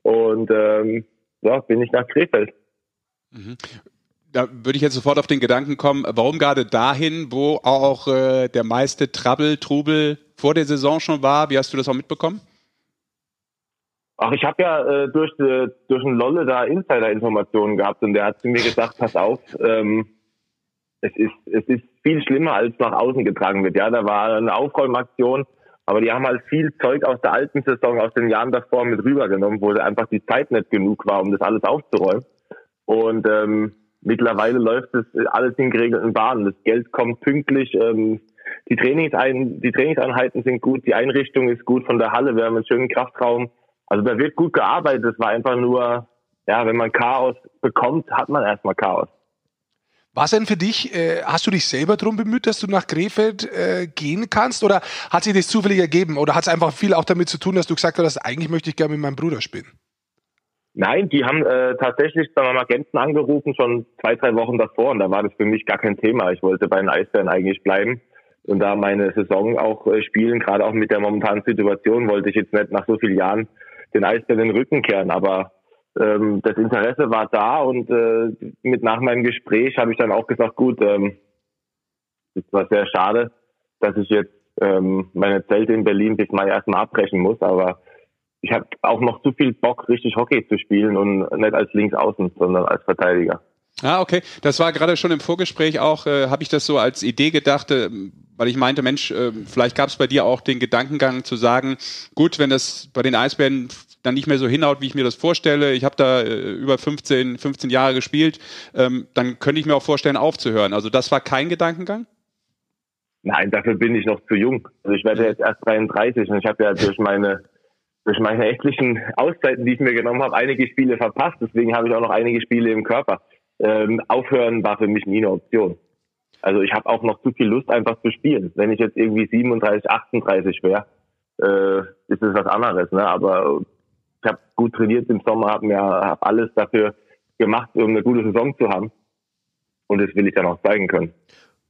Und ähm, ja, bin ich nach Krefeld. Da würde ich jetzt sofort auf den Gedanken kommen, warum gerade dahin, wo auch äh, der meiste Trouble, Trubel vor der Saison schon war? Wie hast du das auch mitbekommen? Ach, ich habe ja äh, durch, äh, durch einen Lolle da Insider-Informationen gehabt und der hat zu mir gesagt, pass auf, ähm, es ist, es ist viel schlimmer, als nach außen getragen wird. Ja, da war eine Aufräumaktion, aber die haben halt viel Zeug aus der alten Saison, aus den Jahren davor mit rübergenommen, wo einfach die Zeit nicht genug war, um das alles aufzuräumen. Und ähm, mittlerweile läuft es alles in geregelten Bahnen. Das Geld kommt pünktlich. Ähm, die, Trainingsein die Trainingseinheiten sind gut, die Einrichtung ist gut von der Halle. Wir haben einen schönen Kraftraum. Also da wird gut gearbeitet. Es war einfach nur, ja, wenn man Chaos bekommt, hat man erstmal Chaos. Was denn für dich, äh, hast du dich selber darum bemüht, dass du nach Krefeld äh, gehen kannst? Oder hat sich das zufällig ergeben? Oder hat es einfach viel auch damit zu tun, dass du gesagt hast, eigentlich möchte ich gerne mit meinem Bruder spielen? Nein, die haben äh, tatsächlich bei meinem Agenten angerufen, schon zwei, drei Wochen davor. Und da war das für mich gar kein Thema. Ich wollte bei den Eisbären eigentlich bleiben und da meine Saison auch äh, spielen. Gerade auch mit der momentanen Situation wollte ich jetzt nicht nach so vielen Jahren den Eisbären den Rücken kehren. Aber ähm, das Interesse war da und äh, mit nach meinem Gespräch habe ich dann auch gesagt, gut, ähm, es war sehr schade, dass ich jetzt ähm, meine Zelte in Berlin bis Mai erstmal abbrechen muss, aber ich habe auch noch zu viel Bock, richtig Hockey zu spielen und nicht als Linksaußen, sondern als Verteidiger. Ah, okay. Das war gerade schon im Vorgespräch auch, äh, habe ich das so als Idee gedacht, äh, weil ich meinte, Mensch, äh, vielleicht gab es bei dir auch den Gedankengang zu sagen, gut, wenn das bei den Eisbären dann nicht mehr so hinhaut, wie ich mir das vorstelle, ich habe da äh, über 15, 15 Jahre gespielt, ähm, dann könnte ich mir auch vorstellen, aufzuhören. Also das war kein Gedankengang? Nein, dafür bin ich noch zu jung. Also ich werde jetzt erst 33 und ich habe ja durch meine durch meine etlichen Auszeiten, die ich mir genommen habe, einige Spiele verpasst. Deswegen habe ich auch noch einige Spiele im Körper. Ähm, aufhören war für mich nie eine Option. Also ich habe auch noch zu viel Lust, einfach zu spielen. Wenn ich jetzt irgendwie 37, 38 wäre, äh, ist es was anderes. Ne? Aber ich habe gut trainiert im Sommer, habe mir hab alles dafür gemacht, um eine gute Saison zu haben. Und das will ich dann auch zeigen können.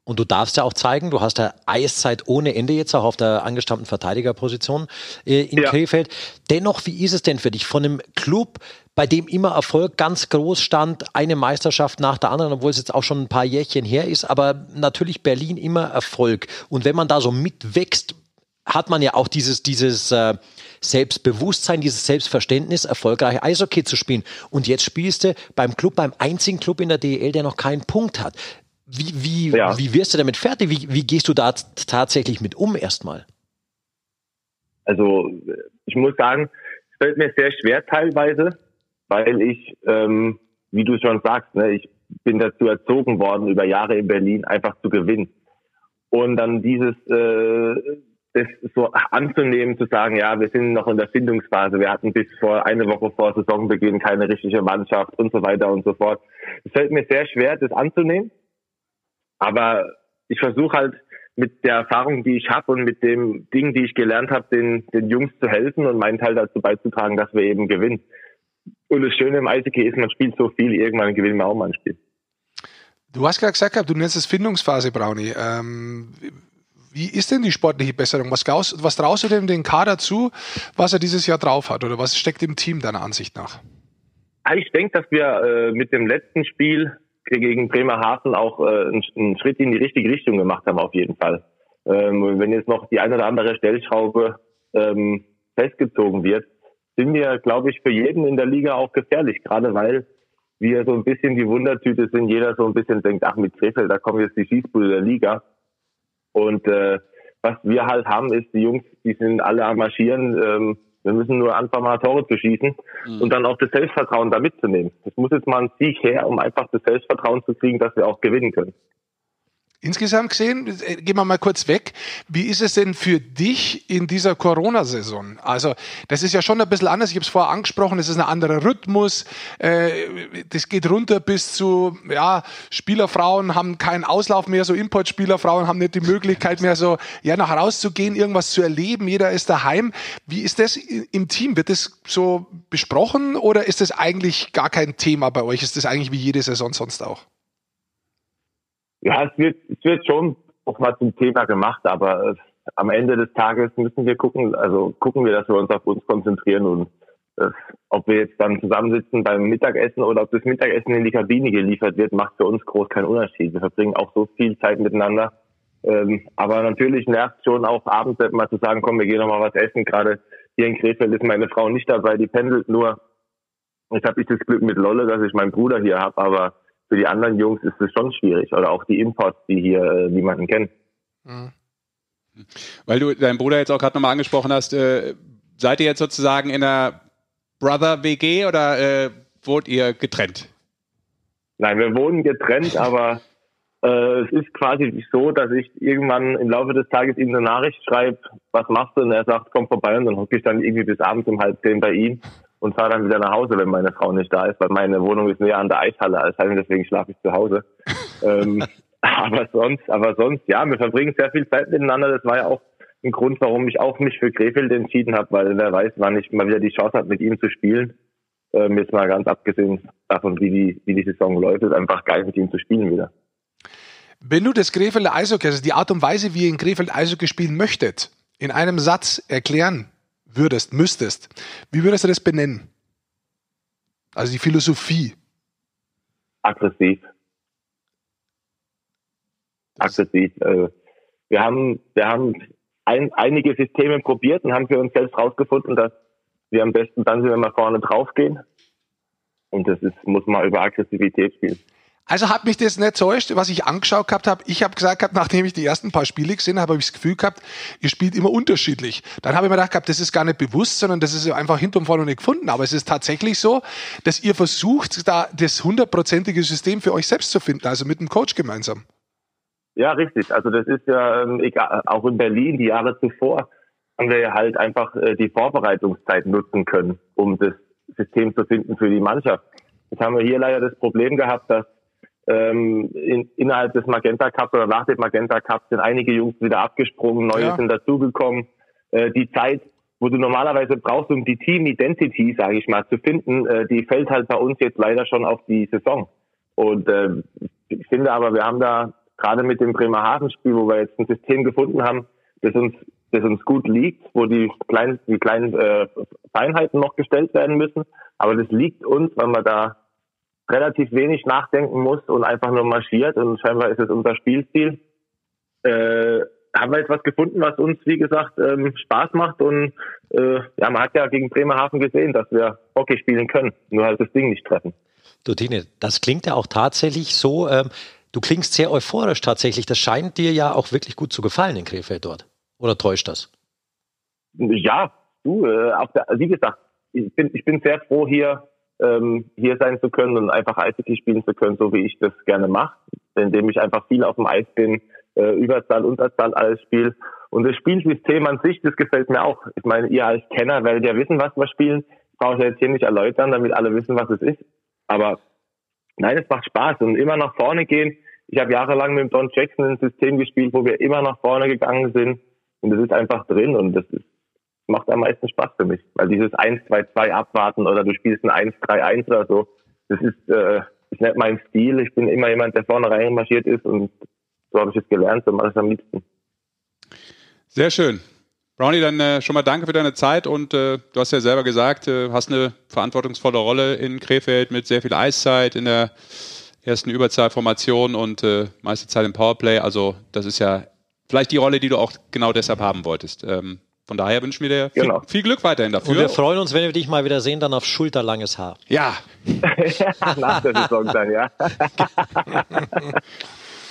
Und du darfst ja auch zeigen, du hast ja Eiszeit ohne Ende jetzt auch auf der angestammten Verteidigerposition äh, in ja. Krefeld. Dennoch, wie ist es denn für dich von einem Club, bei dem immer Erfolg ganz groß stand, eine Meisterschaft nach der anderen, obwohl es jetzt auch schon ein paar Jährchen her ist, aber natürlich Berlin immer Erfolg. Und wenn man da so mitwächst, hat man ja auch dieses, dieses äh, Selbstbewusstsein, dieses Selbstverständnis, erfolgreich Eishockey zu spielen. Und jetzt spielst du beim Club, beim einzigen Club in der DEL, der noch keinen Punkt hat. Wie, wie, ja. wie wirst du damit fertig? Wie, wie gehst du da tatsächlich mit um erstmal? Also ich muss sagen, es fällt mir sehr schwer teilweise, weil ich, ähm, wie du schon sagst, ne, ich bin dazu erzogen worden, über Jahre in Berlin einfach zu gewinnen. Und dann dieses, äh, das so anzunehmen, zu sagen, ja, wir sind noch in der Findungsphase, wir hatten bis vor eine Woche vor Saisonbeginn keine richtige Mannschaft und so weiter und so fort. Es fällt mir sehr schwer, das anzunehmen. Aber ich versuche halt mit der Erfahrung, die ich habe und mit dem Ding, die ich gelernt habe, den, den Jungs zu helfen und meinen Teil dazu beizutragen, dass wir eben gewinnen. Und das Schöne im Eishockey ist, man spielt so viel, irgendwann gewinnen wir auch mal ein Spiel. Du hast gerade gesagt, du nennst es Findungsphase, Brownie. Ähm, wie ist denn die sportliche Besserung? Was, was traust du denn den Kader zu, was er dieses Jahr drauf hat? Oder was steckt im Team deiner Ansicht nach? Ich denke, dass wir äh, mit dem letzten Spiel gegen Bremerhaven auch äh, einen, einen, Schritt in die richtige Richtung gemacht haben, auf jeden Fall. Ähm, wenn jetzt noch die eine oder andere Stellschraube ähm, festgezogen wird, sind wir, glaube ich, für jeden in der Liga auch gefährlich, gerade weil wir so ein bisschen die Wundertüte sind. Jeder so ein bisschen denkt, ach, mit Krefeld, da kommen jetzt die Schießbude der Liga. Und äh, was wir halt haben, ist, die Jungs, die sind alle am Marschieren. Ähm, wir müssen nur anfangen, mal Tore zu schießen mhm. und dann auch das Selbstvertrauen da mitzunehmen. Es muss jetzt mal ein Sieg her, um einfach das Selbstvertrauen zu kriegen, dass wir auch gewinnen können. Insgesamt gesehen, äh, gehen wir mal kurz weg. Wie ist es denn für dich in dieser Corona-Saison? Also, das ist ja schon ein bisschen anders. Ich habe es vorher angesprochen, es ist ein anderer Rhythmus. Äh, das geht runter bis zu, ja, Spielerfrauen haben keinen Auslauf mehr, so Importspielerfrauen haben nicht die Möglichkeit mehr, so, ja, nach rauszugehen, irgendwas zu erleben. Jeder ist daheim. Wie ist das im Team? Wird das so besprochen oder ist das eigentlich gar kein Thema bei euch? Ist das eigentlich wie jede Saison sonst auch? Ja, es wird, es wird schon auch mal zum Thema gemacht, aber äh, am Ende des Tages müssen wir gucken, also gucken wir, dass wir uns auf uns konzentrieren und äh, ob wir jetzt dann zusammensitzen beim Mittagessen oder ob das Mittagessen in die Kabine geliefert wird, macht für uns groß keinen Unterschied. Wir verbringen auch so viel Zeit miteinander. Ähm, aber natürlich nervt schon auch abends mal zu sagen, komm, wir gehen noch mal was essen. Gerade hier in Krefeld ist meine Frau nicht dabei, die pendelt nur. Jetzt habe ich das Glück mit Lolle, dass ich meinen Bruder hier habe, aber für die anderen Jungs ist es schon schwierig. Oder auch die Imports, die hier äh, niemanden kennen. Mhm. Weil du deinen Bruder jetzt auch gerade nochmal angesprochen hast, äh, seid ihr jetzt sozusagen in einer Brother-WG oder äh, wohnt ihr getrennt? Nein, wir wohnen getrennt, aber äh, es ist quasi so, dass ich irgendwann im Laufe des Tages ihm eine Nachricht schreibe, was machst du? Und er sagt, komm vorbei und dann hocke ich dann irgendwie bis abends um halb zehn bei ihm und fahre dann wieder nach Hause, wenn meine Frau nicht da ist, weil meine Wohnung ist näher an der Eishalle als heim, deswegen schlafe ich zu Hause. ähm, aber sonst, aber sonst, ja, wir verbringen sehr viel Zeit miteinander. Das war ja auch ein Grund, warum ich auch mich für Krefeld entschieden habe, weil wer weiß, wann ich mal wieder die Chance habe, mit ihm zu spielen. Ähm, jetzt mal ganz abgesehen davon, wie die, wie die Saison läuft, ist einfach geil, mit ihm zu spielen wieder. Wenn du das Krefelder Eishockey, also die Art und Weise, wie ihr in Krefeld Eishockey spielen möchtet, in einem Satz erklären würdest, müsstest, wie würdest du das benennen? Also die Philosophie. Aggressiv. Aggressiv. Äh, wir haben, wir haben ein, einige Systeme probiert und haben für uns selbst herausgefunden, dass wir am besten dann sind, wenn wir vorne draufgehen. Und das ist, muss man über Aggressivität spielen. Also hat mich das nicht täuscht, was ich angeschaut gehabt habe. Ich habe gesagt gehabt, nachdem ich die ersten paar Spiele gesehen habe, habe ich das Gefühl gehabt, ihr spielt immer unterschiedlich. Dann habe ich mir gedacht gehabt, das ist gar nicht bewusst, sondern das ist einfach hinterm vorne nicht gefunden. Aber es ist tatsächlich so, dass ihr versucht, da das hundertprozentige System für euch selbst zu finden, also mit dem Coach gemeinsam. Ja, richtig. Also das ist ja ähm, egal, auch in Berlin die Jahre zuvor haben wir halt einfach äh, die Vorbereitungszeit nutzen können, um das System zu finden für die Mannschaft. Jetzt haben wir hier leider das Problem gehabt, dass ähm, in, innerhalb des Magenta Cups oder nach dem Magenta Cup sind einige Jungs wieder abgesprungen, neue ja. sind dazugekommen. Äh, die Zeit, wo du normalerweise brauchst, um die Team Identity, sage ich mal, zu finden, äh, die fällt halt bei uns jetzt leider schon auf die Saison. Und äh, ich finde aber, wir haben da gerade mit dem Bremerhaven-Spiel, wo wir jetzt ein System gefunden haben, das uns, das uns gut liegt, wo die kleinen, die kleinen äh, Feinheiten noch gestellt werden müssen. Aber das liegt uns, weil wir da relativ wenig nachdenken muss und einfach nur marschiert und scheinbar ist es unser Spielstil. Äh, haben wir jetzt was gefunden, was uns, wie gesagt, ähm, Spaß macht und äh, ja, man hat ja gegen Bremerhaven gesehen, dass wir Hockey spielen können, nur halt das Ding nicht treffen. Du Tine, das klingt ja auch tatsächlich so, ähm, du klingst sehr euphorisch tatsächlich, das scheint dir ja auch wirklich gut zu gefallen in Krefeld dort. Oder täuscht das? Ja, du, äh, der, wie gesagt, ich bin, ich bin sehr froh, hier ähm, hier sein zu können und einfach Eishockey spielen zu können, so wie ich das gerne mache, indem ich einfach viel auf dem Eis bin, äh, Überzahl, Unterzahl alles spiel. Und das Spielsystem an sich, das gefällt mir auch. Ich meine, ihr als Kenner werdet ja wissen, was wir spielen. Brauche ich jetzt hier nicht erläutern, damit alle wissen, was es ist. Aber nein, es macht Spaß und immer nach vorne gehen. Ich habe jahrelang mit Don Jackson ein System gespielt, wo wir immer nach vorne gegangen sind. Und das ist einfach drin und das ist macht am meisten Spaß für mich. Weil dieses 1-2-2 abwarten oder du spielst ein 1-3-1 oder so, das ist, äh, ist nicht mein Stil. Ich bin immer jemand, der vorne reinmarschiert ist und so habe ich es gelernt, so mache es am liebsten. Sehr schön. Brownie, dann äh, schon mal danke für deine Zeit und äh, du hast ja selber gesagt, äh, hast eine verantwortungsvolle Rolle in Krefeld mit sehr viel Eiszeit in der ersten Überzahlformation und äh, meiste Zeit im Powerplay. Also das ist ja vielleicht die Rolle, die du auch genau deshalb haben wolltest. Ähm, von daher wünschen wir dir viel, genau. viel, Glück weiterhin dafür. Und wir freuen uns, wenn wir dich mal wieder sehen, dann auf schulterlanges Haar. Ja. Nach der Saison dann, ja.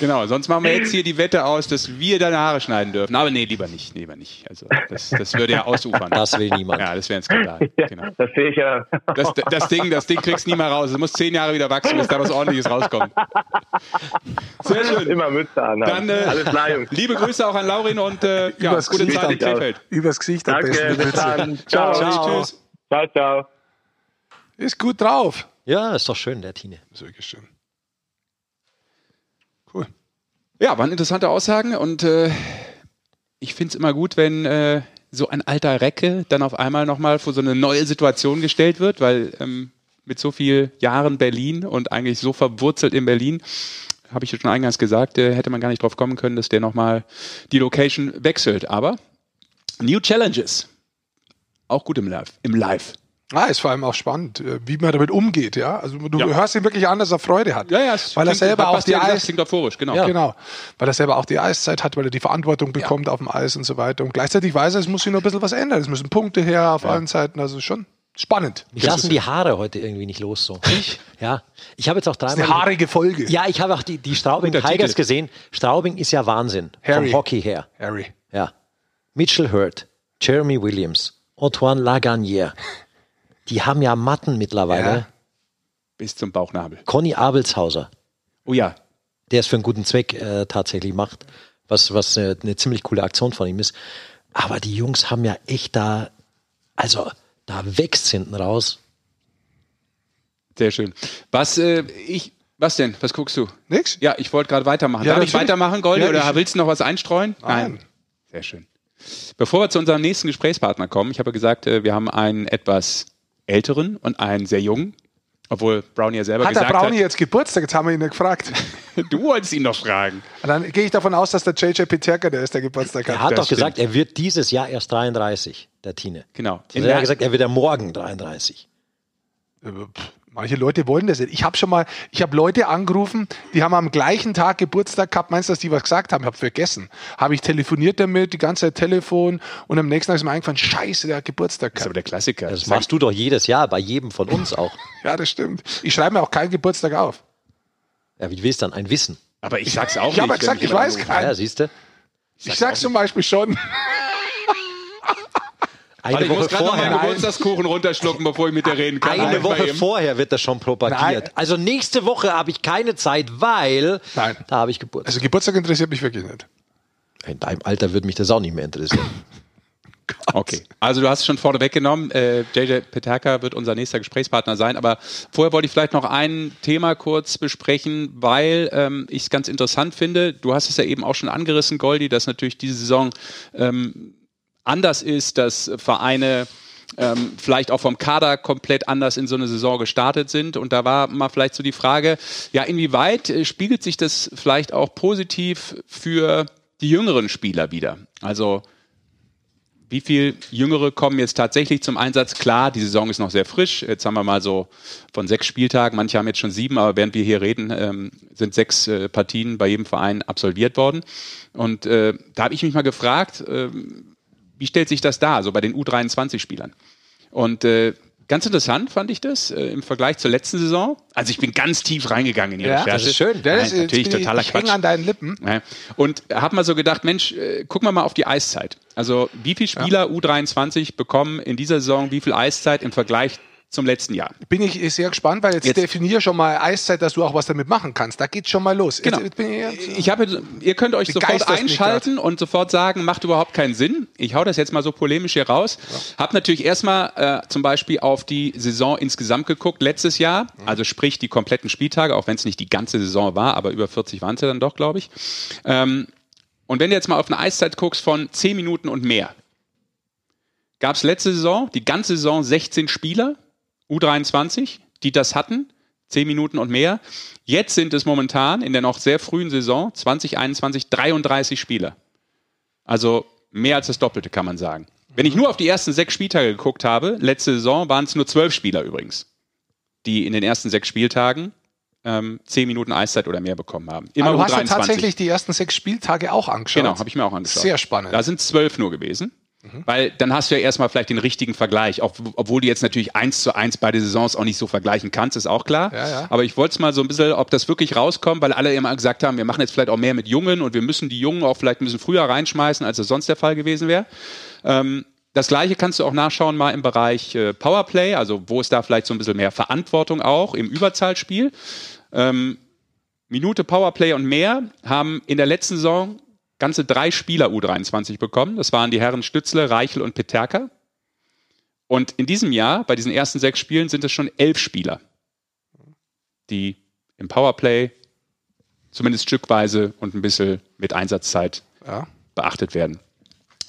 Genau, sonst machen wir jetzt hier die Wette aus, dass wir deine Haare schneiden dürfen. Aber nee, lieber nicht, lieber nicht. Also das, das würde ja ausufern. Das will niemand. Ja, das wäre ein Skandal. Genau. Das sehe ich ja. Das, das, Ding, das Ding kriegst du nie mehr raus. Es muss zehn Jahre wieder wachsen, bis da was ordentliches rauskommt. Sehr schön. Immer Mütze an. Dann äh, Alles klar, Jungs. liebe Grüße auch an Laurin und äh, ja, gute Zeit in Krefeld. Übers Gesicht am Danke, besten. bis dann. Ciao. ciao. Tschüss. Ciao, ciao. Ist gut drauf. Ja, ist doch schön, der Tine. Ist wirklich schön. Ja, waren interessante Aussagen und äh, ich finde es immer gut, wenn äh, so ein alter Recke dann auf einmal nochmal vor so eine neue Situation gestellt wird, weil ähm, mit so vielen Jahren Berlin und eigentlich so verwurzelt in Berlin, habe ich schon eingangs gesagt, äh, hätte man gar nicht drauf kommen können, dass der nochmal die Location wechselt. Aber New Challenges, auch gut im Live. Im Live. Ah, ist vor allem auch spannend, äh, wie man damit umgeht, ja. Also du ja. hörst ihn wirklich an, dass er Freude hat. Ja, ja, weil er selber auch die Eis klingt euphorisch, genau. Ja. Genau. Weil er selber auch die Eiszeit hat, weil er die Verantwortung bekommt ja. auf dem Eis und so weiter. Und gleichzeitig weiß er, es muss sich noch ein bisschen was ändern. Es müssen Punkte her auf allen Seiten. Also schon spannend. Mich lassen die Haare heute irgendwie nicht los so. Ich? Ja. Ich habe jetzt auch dreimal. Das ist eine haarige Folge. Ja, ich habe auch die, die Straubing Tigers Titel. gesehen. Straubing ist ja Wahnsinn. Harry. Vom Hockey her. Harry. Ja. Mitchell Hurt, Jeremy Williams, Antoine Laganier. Die haben ja Matten mittlerweile. Ja. Bis zum Bauchnabel. Conny Abelshauser. Oh ja. Der es für einen guten Zweck äh, tatsächlich macht. Was, was eine, eine ziemlich coole Aktion von ihm ist. Aber die Jungs haben ja echt da, also da wächst hinten raus. Sehr schön. Was äh, ich, was denn? Was guckst du? Nix? Ja, ich wollte gerade weitermachen. Ja, Darf ich weitermachen, Goldi, ja, oder willst du noch was einstreuen? Nein. Nein. Sehr schön. Bevor wir zu unserem nächsten Gesprächspartner kommen, ich habe gesagt, äh, wir haben einen etwas älteren und einen sehr jungen. Obwohl Brownie ja selber hat gesagt hat. Hat der Brownie jetzt Geburtstag? Jetzt haben wir ihn ja gefragt. du wolltest ihn doch fragen. Und dann gehe ich davon aus, dass der JJ Peterka der ist, der Geburtstag hat. Er hat das doch stimmt. gesagt, er wird dieses Jahr erst 33, der Tine. Genau. Also er hat gesagt, er wird ja morgen 33. Äh, Manche Leute wollen das nicht. Ich habe schon mal, ich habe Leute angerufen, die haben am gleichen Tag Geburtstag gehabt. Meinst du, dass die was gesagt haben? Ich habe vergessen. Habe ich telefoniert damit, die ganze Zeit Telefon und am nächsten Tag ist mir eingefallen, scheiße, der hat Geburtstag gehabt. Das ist aber der Klassiker. Das machst du doch jedes Jahr, bei jedem von uns auch. ja, das stimmt. Ich schreibe mir auch keinen Geburtstag auf. Ja, wie willst du dann? Ein Wissen. Aber ich sag's auch Ich habe nicht. gesagt, wenn ich weiß keinen. Ja, siehst du? Ich sag's zum Beispiel schon. Eine Warte, ich muss Woche gerade noch meinen vorher. Geburtstagskuchen runterschlucken, bevor ich mit dir reden kann. Eine Woche vorher wird das schon propagiert. Nein. Also nächste Woche habe ich keine Zeit, weil Nein. da habe ich Geburtstag. Also Geburtstag interessiert mich wirklich nicht. In deinem Alter würde mich das auch nicht mehr interessieren. Okay, also du hast es schon vorne weggenommen. Äh, JJ Petaka wird unser nächster Gesprächspartner sein. Aber vorher wollte ich vielleicht noch ein Thema kurz besprechen, weil ähm, ich es ganz interessant finde. Du hast es ja eben auch schon angerissen, Goldi, dass natürlich diese Saison ähm, anders ist, dass Vereine ähm, vielleicht auch vom Kader komplett anders in so eine Saison gestartet sind. Und da war mal vielleicht so die Frage, ja, inwieweit äh, spiegelt sich das vielleicht auch positiv für die jüngeren Spieler wieder? Also wie viel Jüngere kommen jetzt tatsächlich zum Einsatz? Klar, die Saison ist noch sehr frisch. Jetzt haben wir mal so von sechs Spieltagen, manche haben jetzt schon sieben, aber während wir hier reden, ähm, sind sechs äh, Partien bei jedem Verein absolviert worden. Und äh, da habe ich mich mal gefragt, ähm, wie stellt sich das dar, so bei den U23-Spielern? Und äh, ganz interessant fand ich das äh, im Vergleich zur letzten Saison. Also ich bin ganz tief reingegangen in die Ja, Recherche. das ist schön. Ja, das Nein, ist, natürlich totaler ich, ich Quatsch. an deinen Lippen. Ja. Und habe mal so gedacht, Mensch, äh, guck mal mal auf die Eiszeit. Also wie viele Spieler U23 bekommen in dieser Saison wie viel Eiszeit im Vergleich zum letzten Jahr? Bin ich sehr gespannt, weil jetzt, Jetzt- definier schon mal Eiszeit, dass du auch was damit machen kannst. Da geht's schon mal los. Genau. Jetzt, jetzt ich jetzt, Ich habe, ihr könnt euch sofort einschalten und sofort sagen, macht überhaupt keinen Sinn. Ich hau das jetzt mal so polemisch hier raus. Hab natürlich erstmal äh, zum Beispiel auf die Saison insgesamt geguckt, letztes Jahr. Also sprich die kompletten Spieltage, auch wenn es nicht die ganze Saison war, aber über 40 waren es ja dann doch, glaube ich. Ähm, und wenn du jetzt mal auf eine Eiszeit guckst von 10 Minuten und mehr, gab es letzte Saison, die ganze Saison 16 Spieler, U23, die das hatten, 10 Minuten und mehr. Jetzt sind es momentan in der noch sehr frühen Saison 2021 33 Spieler. Also mehr als das Doppelte kann man sagen. Wenn ich nur auf die ersten sechs Spieltage geguckt habe, letzte Saison waren es nur zwölf Spieler übrigens, die in den ersten sechs Spieltagen ähm, 10 Minuten Eiszeit oder mehr bekommen haben. Immer Aber du hast ja U23. tatsächlich die ersten sechs Spieltage auch angeschaut. Genau, habe ich mir auch angeschaut. Sehr spannend. Da sind zwölf nur gewesen. Weil dann hast du ja erstmal vielleicht den richtigen Vergleich, auch, obwohl du jetzt natürlich eins zu eins beide Saisons auch nicht so vergleichen kannst, ist auch klar. Ja, ja. Aber ich wollte es mal so ein bisschen, ob das wirklich rauskommt, weil alle immer gesagt haben, wir machen jetzt vielleicht auch mehr mit Jungen und wir müssen die Jungen auch vielleicht ein bisschen früher reinschmeißen, als es sonst der Fall gewesen wäre. Ähm, das gleiche kannst du auch nachschauen mal im Bereich äh, Powerplay, also wo ist da vielleicht so ein bisschen mehr Verantwortung auch im Überzahlspiel. Ähm, Minute Powerplay und mehr haben in der letzten Saison ganze drei Spieler U23 bekommen. Das waren die Herren Stützle, Reichel und Peterka. Und in diesem Jahr, bei diesen ersten sechs Spielen, sind es schon elf Spieler, die im Powerplay zumindest stückweise und ein bisschen mit Einsatzzeit Ja. beachtet werden.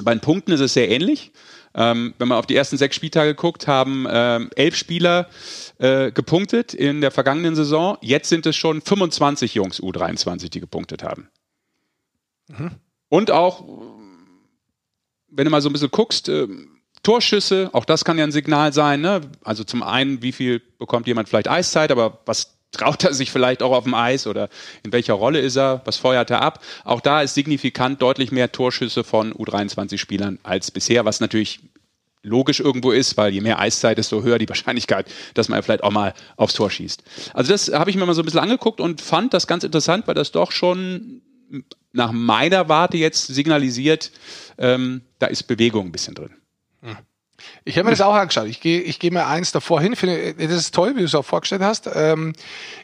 Bei den Punkten ist es sehr ähnlich. Ähm, wenn man auf die ersten sechs Spieltage guckt, haben ähm, elf Spieler äh, gepunktet in der vergangenen Saison. Jetzt sind es schon 25 Jungs U23, die gepunktet haben. Und auch, wenn du mal so ein bisschen guckst, ähm, Torschüsse, auch das kann ja ein Signal sein. Ne? Also zum einen, wie viel bekommt jemand vielleicht Eiszeit, aber was traut er sich vielleicht auch auf dem Eis oder in welcher Rolle ist er, was feuert er ab. Auch da ist signifikant deutlich mehr Torschüsse von U23-Spielern als bisher, was natürlich logisch irgendwo ist, weil je mehr Eiszeit, desto höher die Wahrscheinlichkeit, dass man vielleicht auch mal aufs Tor schießt. Also das habe ich mir mal so ein bisschen angeguckt und fand das ganz interessant, weil das doch schon nach meiner Warte jetzt signalisiert, ähm, da ist Bewegung ein bisschen drin. Ich habe mir das auch angeschaut. Ich gehe ich geh mir eins davor hin. Finde, das ist toll, wie du es auch vorgestellt hast. Ähm,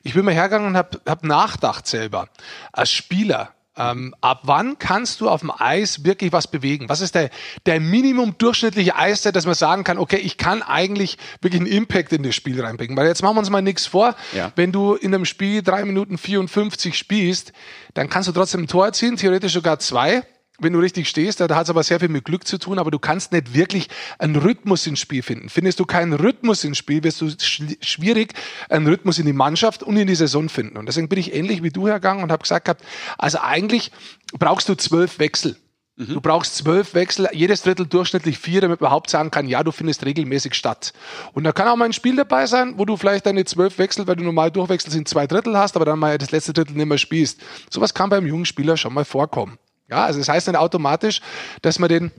ich bin mal hergegangen und habe hab nachgedacht selber. Als Spieler, ähm, ab wann kannst du auf dem Eis wirklich was bewegen? Was ist der, der Minimum durchschnittliche Eiszeit, dass man sagen kann, okay, ich kann eigentlich wirklich einen Impact in das Spiel reinbringen? Weil jetzt machen wir uns mal nichts vor. Ja. Wenn du in einem Spiel drei Minuten 54 spielst, dann kannst du trotzdem ein Tor erzielen, theoretisch sogar zwei wenn du richtig stehst, da hat es aber sehr viel mit Glück zu tun, aber du kannst nicht wirklich einen Rhythmus ins Spiel finden. Findest du keinen Rhythmus ins Spiel, wirst du sch schwierig einen Rhythmus in die Mannschaft und in die Saison finden. Und deswegen bin ich ähnlich wie du hergegangen und habe gesagt gehabt, also eigentlich brauchst du zwölf Wechsel. Du brauchst zwölf Wechsel, jedes Drittel durchschnittlich vier, damit man überhaupt sagen kann, ja, du findest regelmäßig statt. Und da kann auch mal ein Spiel dabei sein, wo du vielleicht deine zwölf Wechsel, weil du normal durchwechselst, in zwei Drittel hast, aber dann mal das letzte Drittel nicht mehr spielst. Sowas kann beim jungen Spieler schon mal vorkommen. Ja, also das heißt nicht automatisch, dass man den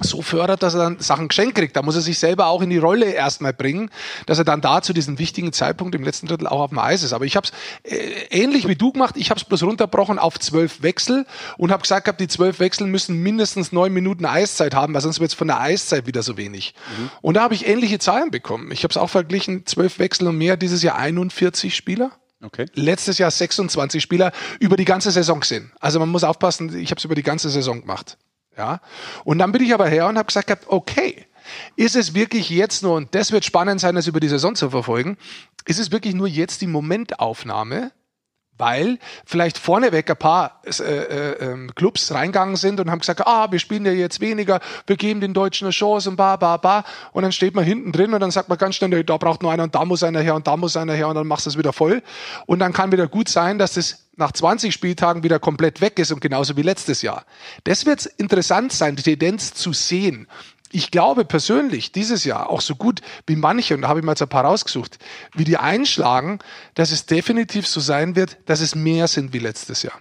so fördert, dass er dann Sachen geschenkt kriegt. Da muss er sich selber auch in die Rolle erstmal bringen, dass er dann da zu diesem wichtigen Zeitpunkt im letzten Drittel auch auf dem Eis ist. Aber ich habe es äh, ähnlich wie du gemacht. Ich habe es bloß runterbrochen auf zwölf Wechsel und habe gesagt, gehabt, die zwölf Wechsel müssen mindestens neun Minuten Eiszeit haben, weil sonst wird es von der Eiszeit wieder so wenig. Mhm. Und da habe ich ähnliche Zahlen bekommen. Ich habe es auch verglichen, zwölf Wechsel und mehr, dieses Jahr 41 Spieler. Okay. Letztes Jahr 26 Spieler über die ganze Saison gesehen. Also man muss aufpassen, ich habe es über die ganze Saison gemacht. Ja. Und dann bin ich aber her und habe gesagt, okay, ist es wirklich jetzt nur, und das wird spannend sein, das über die Saison zu verfolgen, ist es wirklich nur jetzt die Momentaufnahme, weil vielleicht vorneweg ein paar äh, äh, ähm, Clubs reingegangen sind und haben gesagt, ah, wir spielen ja jetzt weniger, wir geben den Deutschen eine Chance und ba, ba, ba. Und dann steht man hinten drin und dann sagt man ganz schnell, da braucht nur einer und da muss einer her und da muss einer her und dann machst du es wieder voll. Und dann kann wieder gut sein, dass das nach 20 Spieltagen wieder komplett weg ist und genauso wie letztes Jahr. Das wird interessant sein, die Tendenz zu sehen ich glaube persönlich dieses Jahr auch so gut wie manche, und da habe ich mal jetzt ein paar rausgesucht, wie die einschlagen, dass es definitiv so sein wird, dass es mehr sind wie letztes Jahr.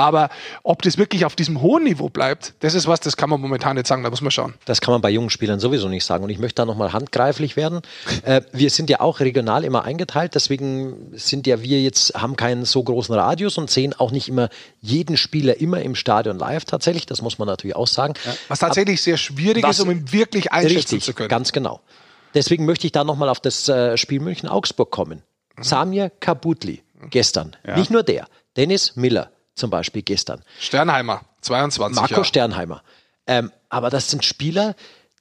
Aber ob das wirklich auf diesem hohen Niveau bleibt, das ist was, das kann man momentan nicht sagen, da muss man schauen. Das kann man bei jungen Spielern sowieso nicht sagen. Und ich möchte da nochmal handgreiflich werden. Äh, wir sind ja auch regional immer eingeteilt, deswegen sind ja wir jetzt, haben keinen so großen Radius und sehen auch nicht immer jeden Spieler immer im Stadion live tatsächlich. Das muss man natürlich auch sagen. Ja. Was tatsächlich Ab, sehr schwierig ist, um ihn wirklich einschätzen richtig, zu können. Ganz genau. Deswegen möchte ich da nochmal auf das äh, Spiel München-Augsburg kommen. Mhm. Samir Kabutli, gestern. Ja. Nicht nur der. Dennis Miller, zum Beispiel gestern. Sternheimer, 22 Marco Jahre. Sternheimer. Ähm, aber das sind Spieler,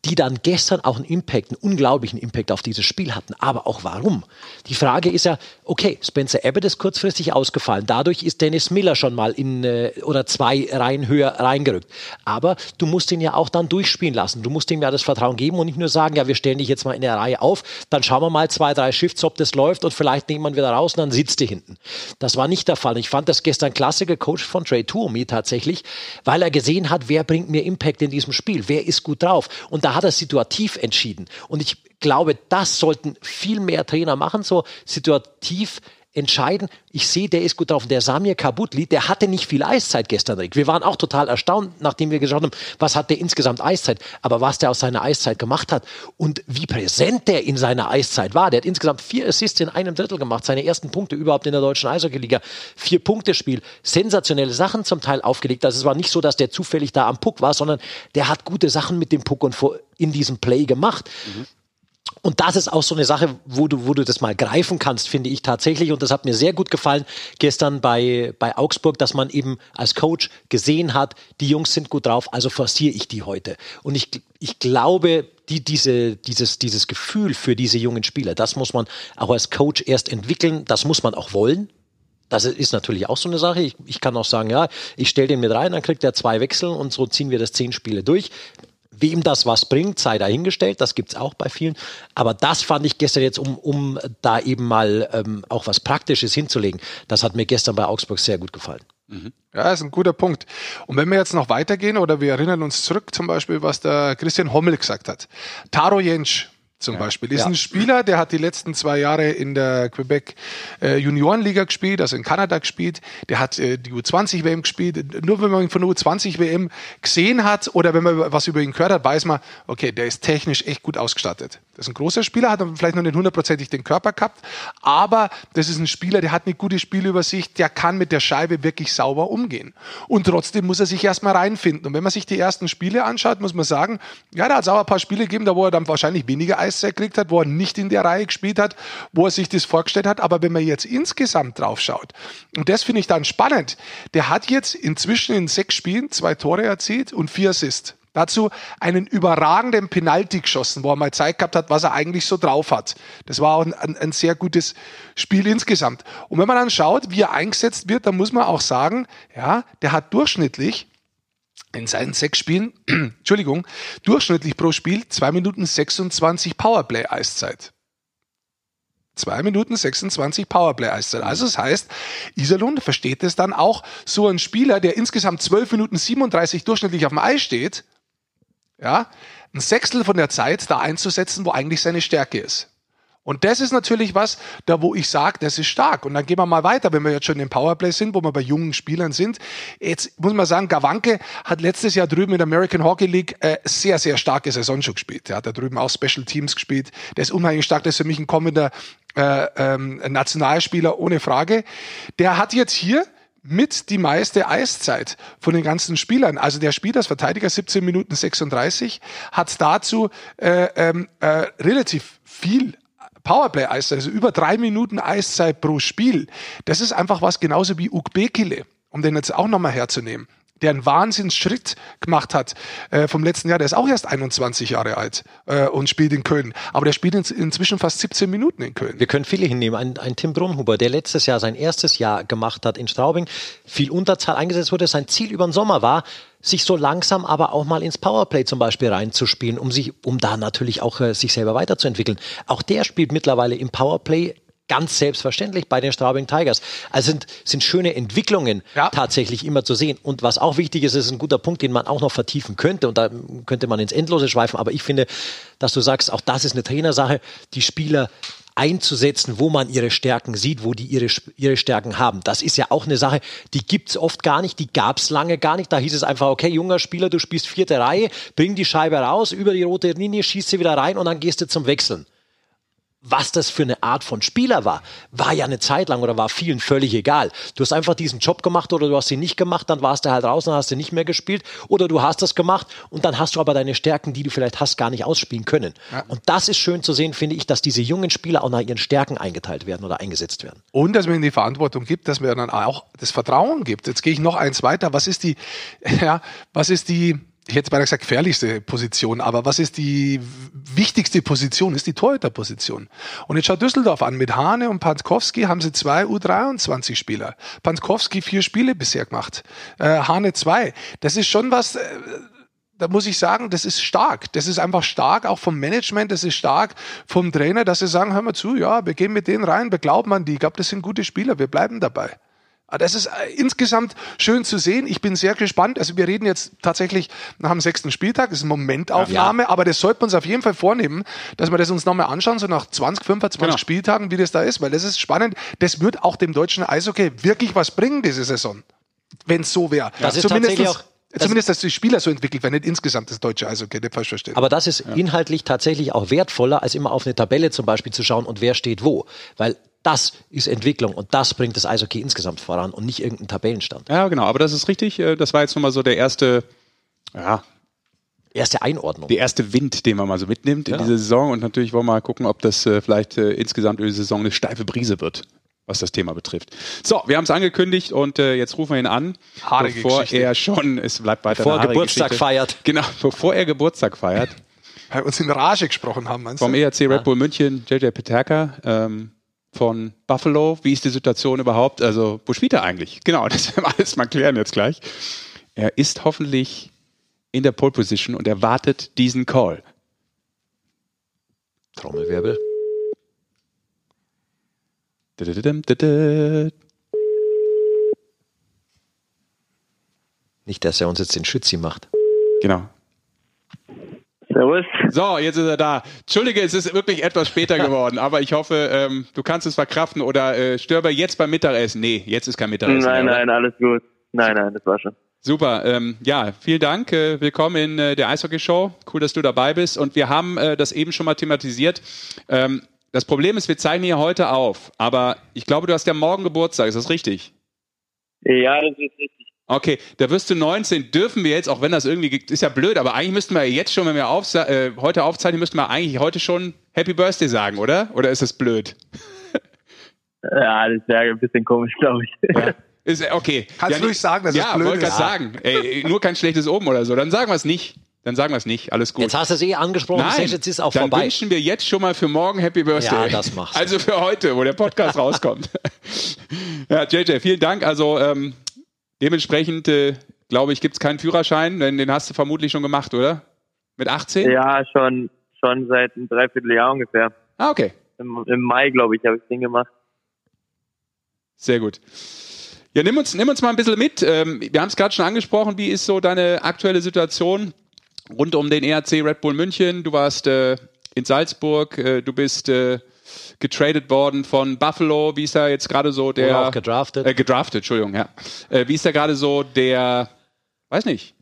die dann gestern auch einen Impact, einen unglaublichen Impact auf dieses Spiel hatten. Aber auch warum? Die Frage ist ja, okay, Spencer Abbott ist kurzfristig ausgefallen. Dadurch ist Dennis Miller schon mal in äh, oder zwei Reihen höher reingerückt. Aber du musst ihn ja auch dann durchspielen lassen. Du musst ihm ja das Vertrauen geben und nicht nur sagen, ja, wir stellen dich jetzt mal in der Reihe auf, dann schauen wir mal zwei, drei Shifts, ob das läuft und vielleicht nehmen wir wieder raus und dann sitzt du hinten. Das war nicht der Fall. Ich fand das gestern klasse gecoacht von Trey Tuomi tatsächlich, weil er gesehen hat, wer bringt mir Impact in diesem Spiel, wer ist gut drauf. Und da hat er situativ entschieden. Und ich glaube, das sollten viel mehr Trainer machen, so situativ entscheiden. Ich sehe, der ist gut drauf. Der Samir Kabutli, der hatte nicht viel Eiszeit gestern. Rick. Wir waren auch total erstaunt, nachdem wir geschaut haben, was hat der insgesamt Eiszeit, aber was der aus seiner Eiszeit gemacht hat und wie präsent der in seiner Eiszeit war. Der hat insgesamt vier Assists in einem Drittel gemacht, seine ersten Punkte überhaupt in der deutschen Eishockey-Liga. Vier Punkte Spiel, sensationelle Sachen zum Teil aufgelegt. Also es war nicht so, dass der zufällig da am Puck war, sondern der hat gute Sachen mit dem Puck und in diesem Play gemacht. Mhm. Und das ist auch so eine Sache, wo du, wo du das mal greifen kannst, finde ich tatsächlich. Und das hat mir sehr gut gefallen gestern bei, bei Augsburg, dass man eben als Coach gesehen hat, die Jungs sind gut drauf, also forciere ich die heute. Und ich, ich glaube, die, diese, dieses, dieses Gefühl für diese jungen Spieler, das muss man auch als Coach erst entwickeln, das muss man auch wollen. Das ist natürlich auch so eine Sache. Ich, ich kann auch sagen, ja, ich stelle den mit rein, dann kriegt er zwei Wechsel und so ziehen wir das zehn Spiele durch. Wem das was bringt, sei dahingestellt, das gibt es auch bei vielen. Aber das fand ich gestern jetzt, um, um da eben mal ähm, auch was Praktisches hinzulegen, das hat mir gestern bei Augsburg sehr gut gefallen. Mhm. Ja, ist ein guter Punkt. Und wenn wir jetzt noch weitergehen oder wir erinnern uns zurück zum Beispiel, was der Christian Hommel gesagt hat. Taro Jentsch, zum ja. Beispiel. Ist ja. ein Spieler, der hat die letzten zwei Jahre in der Quebec äh, Juniorenliga gespielt, also in Kanada gespielt. Der hat äh, die U20 WM gespielt. Nur wenn man ihn von der U20 WM gesehen hat oder wenn man was über ihn gehört hat, weiß man, okay, der ist technisch echt gut ausgestattet. Das ist ein großer Spieler, hat vielleicht noch nicht hundertprozentig den Körper gehabt, aber das ist ein Spieler, der hat eine gute Spielübersicht, der kann mit der Scheibe wirklich sauber umgehen. Und trotzdem muss er sich erstmal reinfinden. Und wenn man sich die ersten Spiele anschaut, muss man sagen, ja, da hat es auch ein paar Spiele gegeben, da wo er dann wahrscheinlich weniger Eiszeit gekriegt hat, wo er nicht in der Reihe gespielt hat, wo er sich das vorgestellt hat. Aber wenn man jetzt insgesamt drauf schaut, und das finde ich dann spannend, der hat jetzt inzwischen in sechs Spielen zwei Tore erzielt und vier Assists. Dazu einen überragenden Penalty geschossen, wo er mal Zeit gehabt hat, was er eigentlich so drauf hat. Das war auch ein, ein, ein, sehr gutes Spiel insgesamt. Und wenn man dann schaut, wie er eingesetzt wird, dann muss man auch sagen, ja, der hat durchschnittlich in seinen sechs Spielen, Entschuldigung, durchschnittlich pro Spiel zwei Minuten 26 Powerplay-Eiszeit. 2 Minuten 26 Powerplay-Eiszeit. Also das heißt, Iserlohn versteht es dann auch, so ein Spieler, der insgesamt 12 Minuten 37 durchschnittlich auf dem Eis steht, ja, ein Sechstel von der Zeit da einzusetzen, wo eigentlich seine Stärke ist. Und das ist natürlich was, da wo ich sage, das ist stark. Und dann gehen wir mal weiter, wenn wir jetzt schon im Powerplay sind, wo wir bei jungen Spielern sind. Jetzt muss man sagen, Gawanke hat letztes Jahr drüben in der American Hockey League äh, sehr, sehr starke Saison schon gespielt. Er hat da drüben auch Special Teams gespielt. Der ist unheimlich stark. Das ist für mich ein kommender äh, ähm, Nationalspieler ohne Frage. Der hat jetzt hier mit die meiste Eiszeit von den ganzen Spielern. Also der spielt als Verteidiger 17 Minuten 36, hat dazu äh, ähm, äh, relativ viel Powerplay-Eiszeit, also über drei Minuten Eiszeit pro Spiel. Das ist einfach was genauso wie Ukbekile, um den jetzt auch nochmal herzunehmen der einen Wahnsinnsschritt gemacht hat äh, vom letzten Jahr. Der ist auch erst 21 Jahre alt äh, und spielt in Köln. Aber der spielt in, inzwischen fast 17 Minuten in Köln. Wir können viele hinnehmen. Ein, ein Tim Brunhuber, der letztes Jahr sein erstes Jahr gemacht hat in Straubing, viel Unterzahl eingesetzt wurde. Sein Ziel über den Sommer war, sich so langsam aber auch mal ins Powerplay zum Beispiel reinzuspielen, um sich, um da natürlich auch äh, sich selber weiterzuentwickeln. Auch der spielt mittlerweile im Powerplay ganz selbstverständlich bei den Straubing Tigers. Also sind, sind schöne Entwicklungen ja. tatsächlich immer zu sehen. Und was auch wichtig ist, ist ein guter Punkt, den man auch noch vertiefen könnte. Und da könnte man ins Endlose schweifen. Aber ich finde, dass du sagst, auch das ist eine Trainersache, die Spieler einzusetzen, wo man ihre Stärken sieht, wo die ihre, ihre Stärken haben. Das ist ja auch eine Sache, die gibt's oft gar nicht, die gab's lange gar nicht. Da hieß es einfach, okay, junger Spieler, du spielst vierte Reihe, bring die Scheibe raus, über die rote Linie, schießt sie wieder rein und dann gehst du zum Wechseln was das für eine Art von Spieler war, war ja eine Zeit lang oder war vielen völlig egal. Du hast einfach diesen Job gemacht oder du hast ihn nicht gemacht, dann warst du halt raus und hast du nicht mehr gespielt oder du hast das gemacht und dann hast du aber deine Stärken, die du vielleicht hast, gar nicht ausspielen können. Ja. Und das ist schön zu sehen, finde ich, dass diese jungen Spieler auch nach ihren Stärken eingeteilt werden oder eingesetzt werden. Und dass man ihnen die Verantwortung gibt, dass man dann auch das Vertrauen gibt. Jetzt gehe ich noch eins weiter. Was ist die, ja, was ist die, ich hätte beinahe gesagt, gefährlichste Position, aber was ist die wichtigste Position? Ist die Torhüterposition. Und jetzt schaut Düsseldorf an. Mit Hane und Pankowski haben sie zwei U23-Spieler. Pankowski vier Spiele bisher gemacht. Äh, Hane zwei. Das ist schon was, äh, da muss ich sagen, das ist stark. Das ist einfach stark, auch vom Management, das ist stark vom Trainer, dass sie sagen, hör mal zu, ja, wir gehen mit denen rein, wir glauben an die. Ich glaube, das sind gute Spieler, wir bleiben dabei. Ah, das ist äh, insgesamt schön zu sehen. Ich bin sehr gespannt. Also wir reden jetzt tatsächlich nach dem sechsten Spieltag. Das ist eine Momentaufnahme, ja. aber das sollten wir uns auf jeden Fall vornehmen, dass wir das uns nochmal anschauen, so nach 20, 25 genau. Spieltagen, wie das da ist, weil das ist spannend. Das wird auch dem deutschen Eishockey wirklich was bringen, diese Saison. Wenn es so wäre. Das ist tatsächlich auch Zumindest, dass die Spieler so entwickelt werden, nicht insgesamt das deutsche Eishockey, nicht falsch verstehen. Aber das ist ja. inhaltlich tatsächlich auch wertvoller, als immer auf eine Tabelle zum Beispiel zu schauen und wer steht wo. Weil das ist Entwicklung und das bringt das Eishockey insgesamt voran und nicht irgendein Tabellenstand. Ja, genau, aber das ist richtig. Äh, das war jetzt nochmal so der erste, ja, erste Einordnung. Der erste Wind, den man mal so mitnimmt in ja. diese Saison. Und natürlich wollen wir mal gucken, ob das äh, vielleicht äh, insgesamt über die Saison eine steife Brise wird, was das Thema betrifft. So, wir haben es angekündigt und äh, jetzt rufen wir ihn an, Haarige bevor Geschichte. er schon, es bleibt weiter Bevor er Geburtstag Geschichte. feiert. Genau, bevor er Geburtstag feiert. Weil wir uns in Rage gesprochen haben, meinst Vom du? ERC Red Bull München, JJ Peterka. Ähm, von Buffalo. Wie ist die Situation überhaupt? Also, wo spielt er eigentlich? Genau, das werden wir alles mal klären jetzt gleich. Er ist hoffentlich in der Pole Position und erwartet diesen Call. Trommelwirbel. Nicht, dass er uns jetzt den Schützi macht. Genau. Servus. So, jetzt ist er da. Entschuldige, es ist wirklich etwas später geworden, aber ich hoffe, ähm, du kannst es verkraften oder äh, Störber jetzt beim Mittagessen. Nee, jetzt ist kein Mittagessen. Nein, mehr, nein, alles gut. Nein, nein, das war schon. Super, ähm, ja, vielen Dank. Äh, willkommen in äh, der Eishockey-Show. Cool, dass du dabei bist. Und wir haben äh, das eben schon mal thematisiert. Ähm, das Problem ist, wir zeichnen hier heute auf, aber ich glaube, du hast ja morgen Geburtstag, ist das richtig? Ja, das ist richtig. Okay, da wirst du 19, dürfen wir jetzt, auch wenn das irgendwie, ist ja blöd, aber eigentlich müssten wir jetzt schon, wenn wir auf, äh, heute aufzeichnen, müssten wir eigentlich heute schon Happy Birthday sagen, oder? Oder ist das blöd? Ja, das wäre ein bisschen komisch, glaube ich. Ja. Ist, okay. Kannst ja, du ruhig sagen, dass ja, es blöd ist. Ja, sagen. Ey, nur kein schlechtes Oben oder so. Dann sagen wir es nicht. Dann sagen wir es nicht. Alles gut. Jetzt hast du es eh angesprochen. Nein, jetzt ist auch dann vorbei. wünschen wir jetzt schon mal für morgen Happy Birthday. Ja, das machst du. Also für heute, wo der Podcast rauskommt. ja, JJ, vielen Dank. Also ähm, dementsprechend äh, glaube ich, gibt es keinen Führerschein, denn den hast du vermutlich schon gemacht, oder? Mit 18? Ja, schon, schon seit einem Dreivierteljahr ungefähr. Ah, okay. Im, im Mai, glaube ich, habe ich den gemacht. Sehr gut. Ja, nimm uns, nimm uns mal ein bisschen mit. Ähm, wir haben es gerade schon angesprochen. Wie ist so deine aktuelle Situation rund um den ERC Red Bull München? Du warst äh, in Salzburg, äh, du bist äh, getradet worden von Buffalo. Wie ist da jetzt gerade so der. Oder auch gedraftet. Äh, gedraftet, Entschuldigung, ja. Äh, wie ist da gerade so der. Weiß nicht.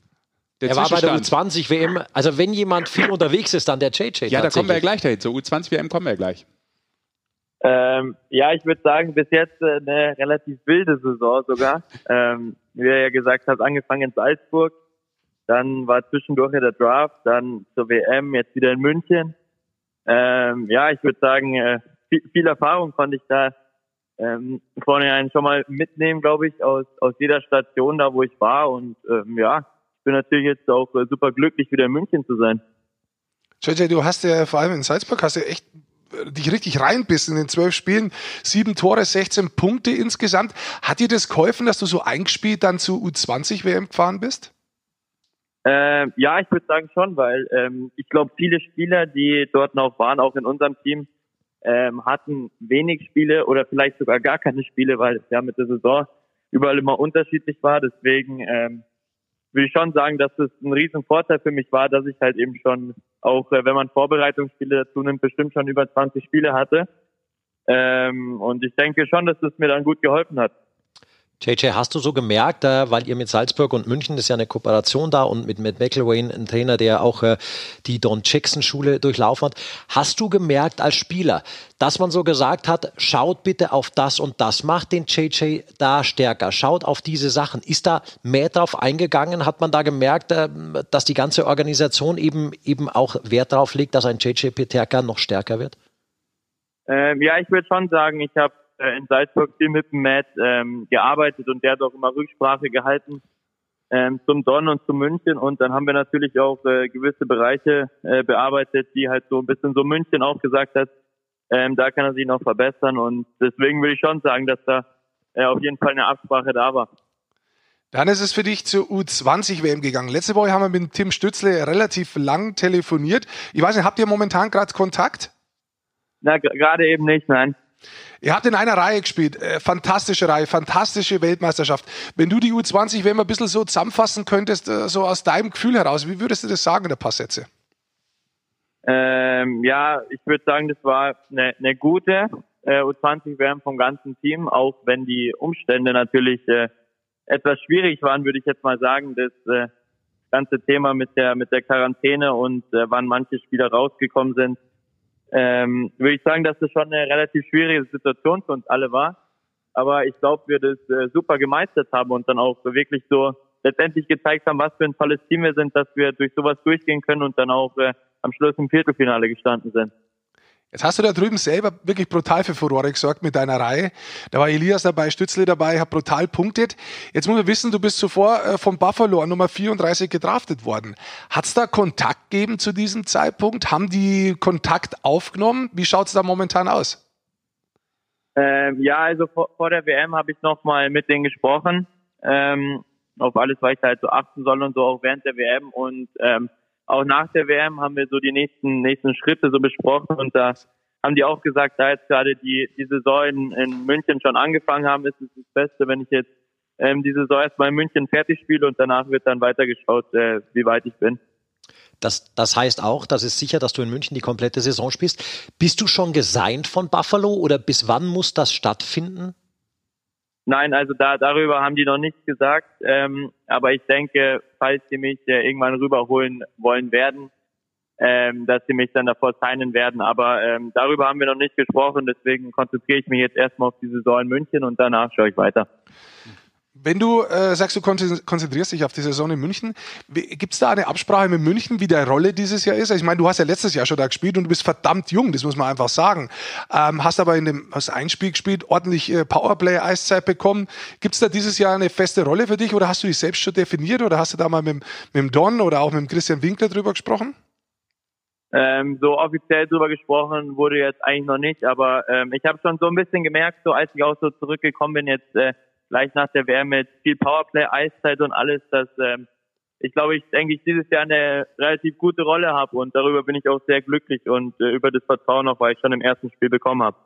Der er war bei der U20 WM. Also wenn jemand viel unterwegs ist, dann der JJ. Ja, da kommen wir ja gleich dahin. Zur U20 WM kommen wir ja gleich. Ähm, ja, ich würde sagen, bis jetzt äh, eine relativ wilde Saison sogar. ähm, wie er ja gesagt hat, angefangen in Salzburg, dann war zwischendurch ja der Draft, dann zur WM, jetzt wieder in München. Ähm, ja, ich würde sagen, äh, viel, viel, Erfahrung konnte ich da ähm, vornherein schon mal mitnehmen, glaube ich, aus, aus jeder Station da, wo ich war. Und ähm, ja, ich bin natürlich jetzt auch äh, super glücklich, wieder in München zu sein. JJ, du hast ja vor allem in Salzburg hast du echt dich richtig reinbist in den zwölf Spielen, sieben Tore, 16 Punkte insgesamt. Hat dir das geholfen, dass du so eingespielt dann zu U20 WM gefahren bist? Ähm, ja, ich würde sagen schon, weil ähm, ich glaube, viele Spieler, die dort noch waren, auch in unserem Team, ähm, hatten wenig Spiele oder vielleicht sogar gar keine Spiele, weil es ja mit der Saison überall immer unterschiedlich war. Deswegen ähm, würde ich schon sagen, dass es ein riesen Vorteil für mich war, dass ich halt eben schon, auch äh, wenn man Vorbereitungsspiele dazu nimmt, bestimmt schon über 20 Spiele hatte. Ähm, und ich denke schon, dass es mir dann gut geholfen hat. JJ, hast du so gemerkt, äh, weil ihr mit Salzburg und München, das ist ja eine Kooperation da und mit Matt McElwain, ein Trainer, der auch äh, die Don Jackson Schule durchlaufen hat, hast du gemerkt als Spieler, dass man so gesagt hat, schaut bitte auf das und das, macht den JJ da stärker, schaut auf diese Sachen. Ist da mehr drauf eingegangen? Hat man da gemerkt, äh, dass die ganze Organisation eben, eben auch Wert darauf legt, dass ein JJ Peterka noch stärker wird? Ähm, ja, ich würde schon sagen, ich habe äh, in Salzburg viel mit dem Matt ähm, gearbeitet und der hat auch immer Rücksprache gehalten ähm, zum Don und zum München und dann haben wir natürlich auch äh, gewisse Bereiche äh, bearbeitet, die halt so ein bisschen so München auch gesagt hat, ähm, da kann er sich noch verbessern und deswegen würde ich schon sagen, dass da äh, auf jeden Fall eine Absprache da war. Dann ist es für dich zur U20-WM gegangen. Letzte Woche haben wir mit Tim Stützle relativ lang telefoniert. Ich weiß nicht, habt ihr momentan gerade Kontakt? Na, gerade eben nicht, nein. Ihr habt in einer Reihe gespielt, äh, fantastische Reihe, fantastische Weltmeisterschaft. Wenn du die U20 wenn wir ein bisschen so zusammenfassen könntest, äh, so aus deinem Gefühl heraus, wie würdest du das sagen in ein paar Sätze? Ähm, ja, ich würde sagen, das war eine, eine gute äh, U20-WM vom ganzen Team, auch wenn die Umstände natürlich äh, etwas schwierig waren, würde ich jetzt mal sagen. Das äh, ganze Thema mit der mit der Quarantäne und äh, wann manche Spieler rausgekommen sind, ähm, würde ich sagen, dass das schon eine relativ schwierige Situation für uns alle war. Aber ich glaube, wir das äh, super gemeistert haben und dann auch wirklich so letztendlich gezeigt haben, was für ein tolles Team wir sind, dass wir durch sowas durchgehen können und dann auch äh, am Schluss im Viertelfinale gestanden sind. Jetzt hast du da drüben selber wirklich brutal für Furore gesorgt mit deiner Reihe. Da war Elias dabei, Stützle dabei, hat brutal punktet. Jetzt muss man wissen, du bist zuvor äh, vom Buffalo an Nummer 34 gedraftet worden. Hat es da Kontakt gegeben zu diesem Zeitpunkt? Haben die Kontakt aufgenommen? Wie schaut es da momentan aus? Ähm, ja, also vor, vor der WM habe ich nochmal mit denen gesprochen. Ähm, auf alles, was ich da halt so achten soll und so auch während der WM. Und ähm, auch nach der WM haben wir so die nächsten, nächsten Schritte so besprochen und da haben die auch gesagt, da jetzt gerade die, die Saison in, in München schon angefangen haben, ist es das Beste, wenn ich jetzt ähm, die Saison erstmal in München fertig spiele und danach wird dann weitergeschaut, äh, wie weit ich bin. Das, das heißt auch, das ist sicher, dass du in München die komplette Saison spielst. Bist du schon gesigned von Buffalo oder bis wann muss das stattfinden? Nein, also da darüber haben die noch nichts gesagt. Ähm, aber ich denke, falls sie mich äh, irgendwann rüberholen wollen werden, ähm, dass sie mich dann davor signen werden. Aber ähm, darüber haben wir noch nicht gesprochen. Deswegen konzentriere ich mich jetzt erstmal auf die Saison in München und danach schaue ich weiter. Wenn du äh, sagst, du konzentrierst dich auf die Saison in München, gibt es da eine Absprache mit München, wie der Rolle dieses Jahr ist? Ich meine, du hast ja letztes Jahr schon da gespielt und du bist verdammt jung, das muss man einfach sagen. Ähm, hast aber in dem hast ein Spiel gespielt, ordentlich äh, Powerplay-Eiszeit bekommen. Gibt es da dieses Jahr eine feste Rolle für dich oder hast du dich selbst schon definiert oder hast du da mal mit, mit dem Don oder auch mit dem Christian Winkler drüber gesprochen? Ähm, so offiziell drüber gesprochen wurde jetzt eigentlich noch nicht, aber ähm, ich habe schon so ein bisschen gemerkt, so als ich auch so zurückgekommen bin jetzt äh, gleich nach der WM mit viel Powerplay, Eiszeit und alles, dass ähm, ich glaube, ich denke, ich dieses Jahr eine relativ gute Rolle habe und darüber bin ich auch sehr glücklich und äh, über das Vertrauen auch, weil ich schon im ersten Spiel bekommen habe.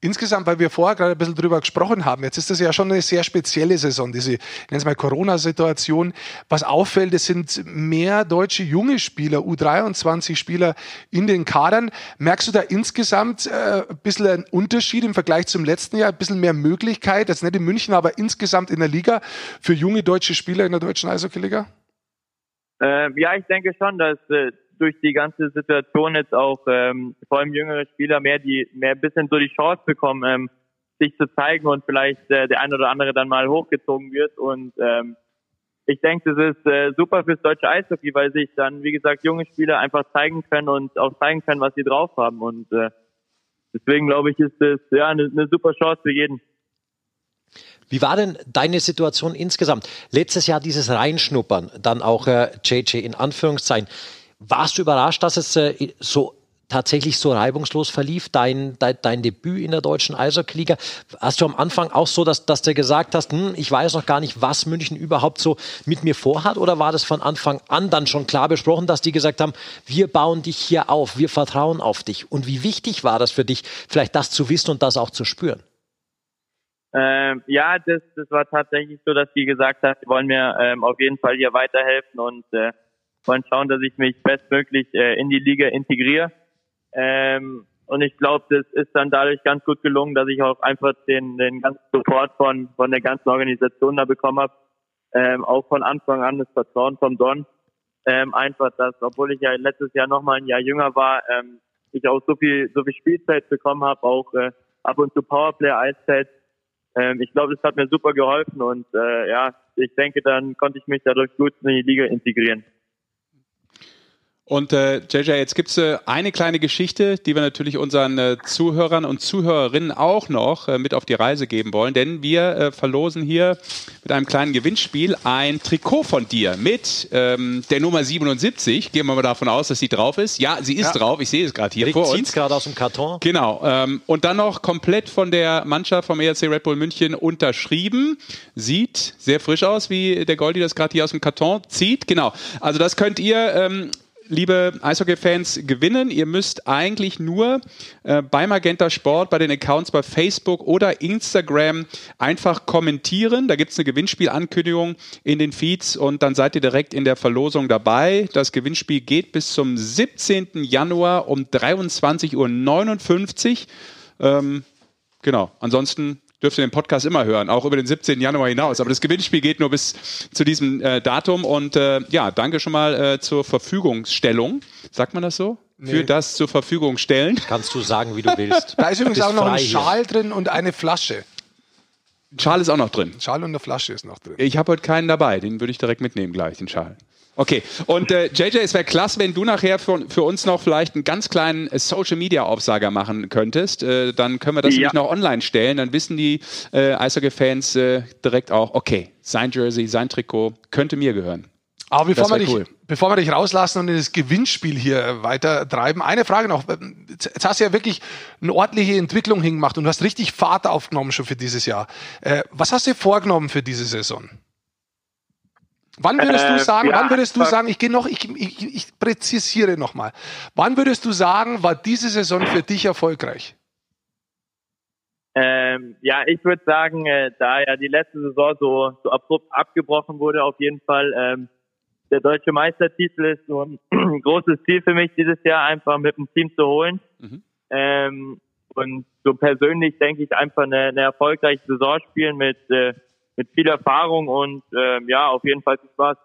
Insgesamt, weil wir vorher gerade ein bisschen drüber gesprochen haben, jetzt ist das ja schon eine sehr spezielle Saison, diese, ich nenne es mal Corona-Situation. Was auffällt, es sind mehr deutsche junge Spieler, U23-Spieler in den Kadern. Merkst du da insgesamt äh, ein bisschen einen Unterschied im Vergleich zum letzten Jahr, ein bisschen mehr Möglichkeit, jetzt nicht in München, aber insgesamt in der Liga für junge deutsche Spieler in der deutschen Eishockey-Liga? Äh, ja, ich denke schon, dass äh, durch die ganze Situation jetzt auch ähm, vor allem jüngere Spieler mehr die mehr ein bisschen so die Chance bekommen, ähm, sich zu zeigen und vielleicht äh, der ein oder andere dann mal hochgezogen wird und ähm, ich denke, das ist äh, super fürs deutsche Eishockey, weil sich dann, wie gesagt, junge Spieler einfach zeigen können und auch zeigen können, was sie drauf haben. Und äh, deswegen glaube ich, ist das ja eine, eine super Chance für jeden. Wie war denn deine Situation insgesamt? Letztes Jahr dieses Reinschnuppern, dann auch äh, JJ in Anführungszeichen. Warst du überrascht, dass es äh, so tatsächlich so reibungslos verlief, dein, dein, dein Debüt in der deutschen Eishockey-Liga? Hast du am Anfang auch so, dass, dass du gesagt hast, hm, ich weiß noch gar nicht, was München überhaupt so mit mir vorhat? Oder war das von Anfang an dann schon klar besprochen, dass die gesagt haben, wir bauen dich hier auf, wir vertrauen auf dich? Und wie wichtig war das für dich, vielleicht das zu wissen und das auch zu spüren? Ähm, ja, das, das war tatsächlich so, dass die gesagt hat, sie wollen mir ähm, auf jeden Fall hier weiterhelfen und äh, wollen schauen, dass ich mich bestmöglich äh, in die Liga integriere. Ähm, und ich glaube, das ist dann dadurch ganz gut gelungen, dass ich auch einfach den, den ganzen Support von, von der ganzen Organisation da bekommen habe. Ähm, auch von Anfang an das Vertrauen vom Don. Ähm, einfach, dass, obwohl ich ja letztes Jahr nochmal ein Jahr jünger war, ähm, ich auch so viel, so viel Spielzeit bekommen habe, auch äh, ab und zu Powerplay-Eiszeit. Ähm, ich glaube, das hat mir super geholfen und äh, ja, ich denke, dann konnte ich mich dadurch gut in die Liga integrieren. Und äh, JJ, jetzt gibt's äh, eine kleine Geschichte, die wir natürlich unseren äh, Zuhörern und Zuhörerinnen auch noch äh, mit auf die Reise geben wollen, denn wir äh, verlosen hier mit einem kleinen Gewinnspiel ein Trikot von dir mit ähm, der Nummer 77. Gehen wir mal davon aus, dass sie drauf ist. Ja, sie ist ja. drauf. Ich sehe es gerade hier Rick vor uns. gerade aus dem Karton. Genau. Ähm, und dann noch komplett von der Mannschaft vom ERC Red Bull München unterschrieben. Sieht sehr frisch aus, wie der Goldi das gerade hier aus dem Karton zieht. Genau. Also das könnt ihr ähm, liebe Eishockey-Fans, gewinnen. Ihr müsst eigentlich nur äh, bei Magenta Sport, bei den Accounts bei Facebook oder Instagram einfach kommentieren. Da gibt es eine Gewinnspielankündigung in den Feeds und dann seid ihr direkt in der Verlosung dabei. Das Gewinnspiel geht bis zum 17. Januar um 23.59 Uhr. Ähm, genau, ansonsten dürft ihr den Podcast immer hören, auch über den 17. Januar hinaus. Aber das Gewinnspiel geht nur bis zu diesem äh, Datum. Und äh, ja, danke schon mal äh, zur Verfügungstellung. Sagt man das so? Nee. Für das zur Verfügung stellen. Kannst du sagen, wie du willst. Da ist übrigens auch noch ein Schal hier. drin und eine Flasche. Ein Schal ist auch noch drin. Ein Schal und eine Flasche ist noch drin. Ich habe heute keinen dabei, den würde ich direkt mitnehmen gleich, den Schal. Okay, und äh, JJ, es wäre klasse, wenn du nachher für, für, uns noch vielleicht einen ganz kleinen äh, Social-Media-Aufsager machen könntest. Äh, dann können wir das ja. nämlich noch online stellen. Dann wissen die äh, Eishockey-Fans äh, direkt auch, okay, sein Jersey, sein Trikot könnte mir gehören. Aber bevor wir, dich, cool. bevor wir dich rauslassen und in das Gewinnspiel hier äh, weiter treiben, eine Frage noch. Jetzt hast du ja wirklich eine ordentliche Entwicklung hingemacht und du hast richtig Fahrt aufgenommen schon für dieses Jahr. Äh, was hast du dir vorgenommen für diese Saison? Wann würdest du äh, sagen, äh, ja, wann würdest du sagen, ich gehe noch, ich, ich, ich präzisiere nochmal. Wann würdest du sagen, war diese Saison für dich erfolgreich? Ähm, ja, ich würde sagen, äh, da ja die letzte Saison so, so abrupt abgebrochen wurde, auf jeden Fall ähm, der deutsche Meistertitel ist so ein großes Ziel für mich dieses Jahr einfach mit dem Team zu holen. Mhm. Ähm, und so persönlich denke ich einfach eine, eine erfolgreiche Saison spielen mit äh, mit viel Erfahrung und äh, ja, auf jeden Fall viel Spaß.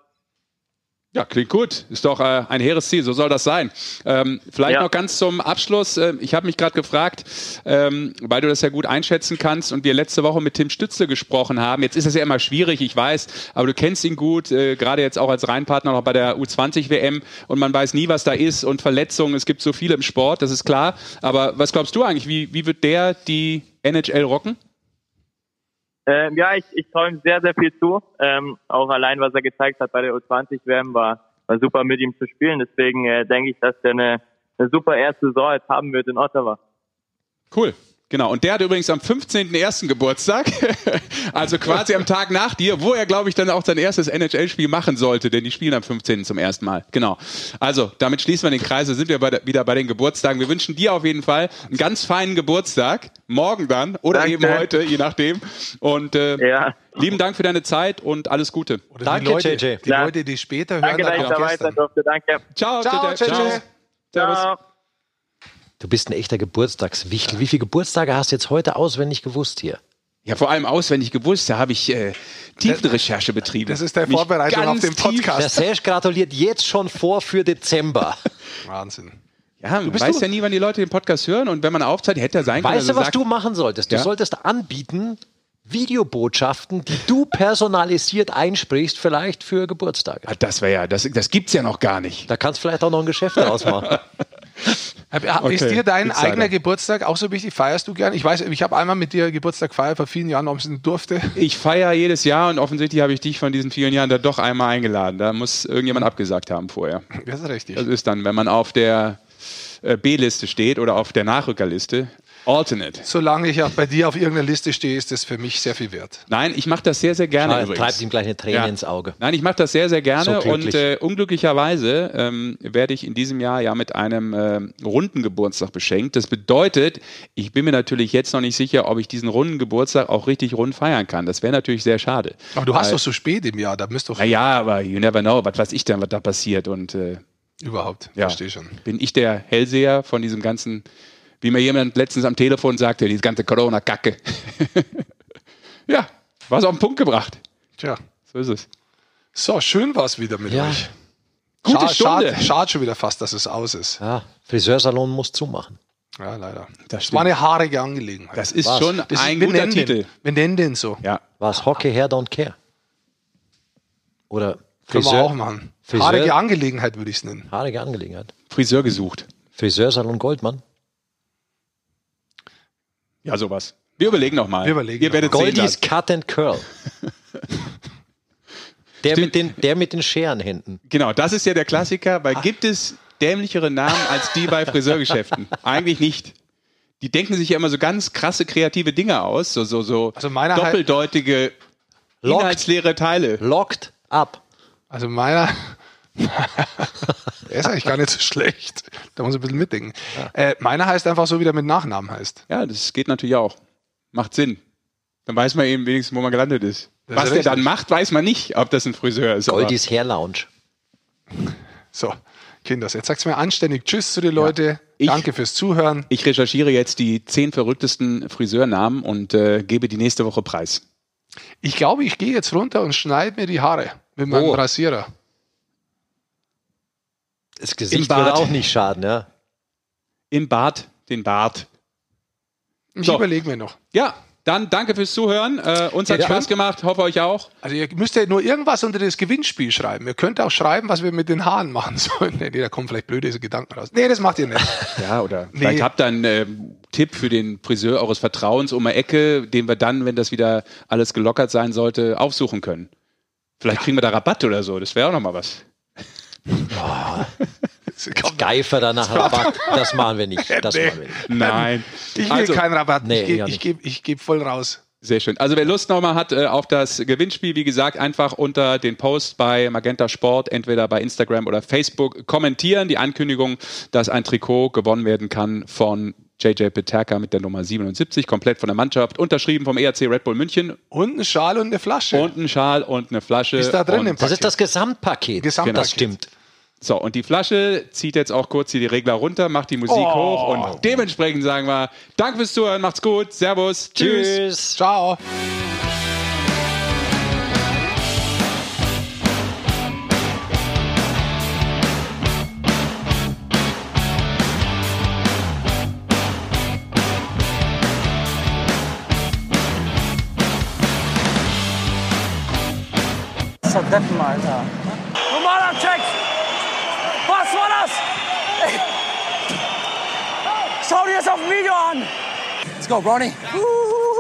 Ja, klingt gut. Ist doch äh, ein hehres Ziel. So soll das sein. Ähm, vielleicht ja. noch ganz zum Abschluss. Äh, ich habe mich gerade gefragt, ähm, weil du das ja gut einschätzen kannst und wir letzte Woche mit Tim Stütze gesprochen haben. Jetzt ist es ja immer schwierig, ich weiß, aber du kennst ihn gut, äh, gerade jetzt auch als Rheinpartner noch bei der U20-WM und man weiß nie, was da ist und Verletzungen. Es gibt so viele im Sport, das ist klar. Aber was glaubst du eigentlich? Wie, wie wird der die NHL rocken? Ähm, ja, ich, ich traue ihm sehr, sehr viel zu. Ähm, auch allein, was er gezeigt hat bei der U20-WM, war, war super mit ihm zu spielen. Deswegen äh, denke ich, dass er eine, eine super erste Saison jetzt haben wird in Ottawa. Cool. Genau, und der hat übrigens am 15.01. Geburtstag, also quasi am Tag nach dir, wo er, glaube ich, dann auch sein erstes NHL-Spiel machen sollte, denn die spielen am 15. zum ersten Mal. Genau. Also, damit schließen wir den Kreis, da sind wir bei der, wieder bei den Geburtstagen. Wir wünschen dir auf jeden Fall einen ganz feinen Geburtstag, morgen dann oder Danke. eben heute, je nachdem. Und äh, Ja. lieben Dank für deine Zeit und alles Gute. Oder Danke, die Leute, JJ. Die Ja. Leute, die später hören, Danke, dass dann ich auch dabei gestern. sein durfte. Danke. Ciao, Ciao, JJ. JJ. Servus. Ciao. Du bist ein echter Geburtstagswichtel. Wie viele Geburtstage hast du jetzt heute auswendig gewusst hier? Ja, vor allem auswendig gewusst, da habe ich äh, Tiefenrecherche betrieben. Das ist der Mich Vorbereitung auf den Podcast. Der Serge gratuliert jetzt schon vor für Dezember. Wahnsinn. Ja, man bist weiß du- ja nie, wann die Leute den Podcast hören und wenn man aufzeichnet, hätte er sein können, Weißt du, was sagt, du machen solltest? Du Ja? solltest anbieten, Videobotschaften, die du personalisiert einsprichst, vielleicht für Geburtstage. Ah, das wäre ja, das, das gibt's ja noch gar nicht. Da kannst du vielleicht auch noch ein Geschäft daraus machen. Ist Okay, dir dein eigener Geburtstag auch so wichtig? Feierst du gern? Ich weiß, ich habe einmal mit dir Geburtstag gefeiert vor vielen Jahren, ob ich es durfte. Ich feiere jedes Jahr und offensichtlich habe ich dich von diesen vielen Jahren da doch einmal eingeladen. Da muss irgendjemand abgesagt haben vorher. Das ist richtig. Das ist dann, wenn man auf der äh, B-Liste steht oder auf der Nachrückerliste. Alternate. Solange ich auch bei dir auf irgendeiner Liste stehe, ist das für mich sehr viel wert. Nein, ich mache das sehr, sehr gerne Schau, übrigens. Treibt ihm gleich eine Träne Ja. ins Auge. Nein, ich mache das sehr, sehr gerne So und äh, unglücklicherweise ähm, werde ich in diesem Jahr ja mit einem äh, runden Geburtstag beschenkt. Das bedeutet, ich bin mir natürlich jetzt noch nicht sicher, ob ich diesen runden Geburtstag auch richtig rund feiern kann. Das wäre natürlich sehr schade. Aber du hast Weil- doch so spät im Jahr, da müsst doch Naja, aber you never know, was weiß ich denn, was da passiert und äh, überhaupt. ja, Verstehe schon. bin ich der Hellseher von diesem ganzen, wie mir jemand letztens am Telefon sagte, diese ganze Corona-Kacke. ja, war's auf den Punkt gebracht. Tja. So ist es. So, schön war es wieder mit Ja. euch. Gute Schade, Stunde. schade, schade schon wieder fast, dass es aus ist. Ja, Friseursalon muss zumachen. Ja, leider. Das Das war eine haarige Angelegenheit. Das ist Was? schon Das ist- ein wir guter nennen Titel. Den, wir nennen den so. Ja. Was Hockey Hair Don't Care? Oder Können wir Friseur, auch machen. Friseur- Haarige Angelegenheit würde ich es nennen. haarige Angelegenheit. Friseur gesucht. Friseursalon Goldmann. Ja, sowas. Wir überlegen noch mal. Wir überlegen Ihr noch werdet Goldies Cut and Curl. Der Stimmt. mit, den, der mit den Scherenhänden. Genau, das ist ja der Klassiker, weil gibt es dämlichere Namen als die bei Friseurgeschäften? Eigentlich nicht. Die denken sich ja immer so ganz krasse kreative Dinge aus, so so so Also meiner halt- doppeldeutige Locked. inhaltsleere Teile. Locked up. Also meiner. der ist eigentlich gar nicht so schlecht. Da muss ich ein bisschen mitdenken. Äh, meiner heißt einfach so, wie der mit Nachnamen heißt. Ja, das geht natürlich auch. Macht Sinn. Dann weiß man eben wenigstens, wo man gelandet ist. Das Was ist der richtig. dann macht, weiß man nicht, ob das ein Friseur ist. Goldies Hair Lounge. So, Kinders, jetzt sagt's mir anständig Tschüss zu den Leuten. Ich- Danke fürs Zuhören. Ich recherchiere jetzt die zehn verrücktesten Friseurnamen und äh, gebe die nächste Woche preis. Ich glaube, ich gehe jetzt runter und schneide mir die Haare mit meinem Oh. Rasierer. Das Gesicht Bad. würde auch nicht schaden, ja. Im Bad, den Bart. Ich So. überlege mir noch. Ja, dann danke fürs Zuhören. Äh, uns hat Ja. Spaß gemacht, hoffe euch auch. Also ihr müsst ja nur irgendwas unter das Gewinnspiel schreiben. Ihr könnt auch schreiben, was wir mit den Haaren machen sollen. Nee, da kommen vielleicht blöde Gedanken raus. Nee, das macht ihr nicht. Ja, oder Nee. vielleicht habt ihr einen ähm, Tipp für den Friseur eures Vertrauens um die Ecke, den wir dann, wenn das wieder alles gelockert sein sollte, aufsuchen können. Vielleicht kriegen wir da Rabatt oder so. Das wäre auch nochmal was. Geifer danach Rabatt. Das machen wir nicht. Das Nee. machen wir nicht. Nein. Ich will Also, keinen Rabatt. Nee, ich gebe ich geb, ich geb voll raus. Sehr schön. Also wer Lust nochmal hat äh, auf das Gewinnspiel, wie gesagt, einfach unter den Post bei Magenta Sport, entweder bei Instagram oder Facebook kommentieren. Die Ankündigung, dass ein Trikot gewonnen werden kann von JJ Peterka mit der Nummer 77, komplett von der Mannschaft, unterschrieben vom ERC Red Bull München Und ein Schal und eine Flasche. und ein Schal und eine Flasche. Ist da drin und im Das ist das Gesamtpaket. Gesamtpaket. Das stimmt. So, und die Flasche zieht jetzt auch kurz hier die Regler runter, macht die Musik Oh. hoch und dementsprechend sagen wir Danke fürs Zuhören, macht's gut, Servus, tschüss. Tschüss. Ciao. Deppen, Alter. Normaler Check! Was war das? Schau dir das auf dem Video an! Let's go, Brownie. Uhu.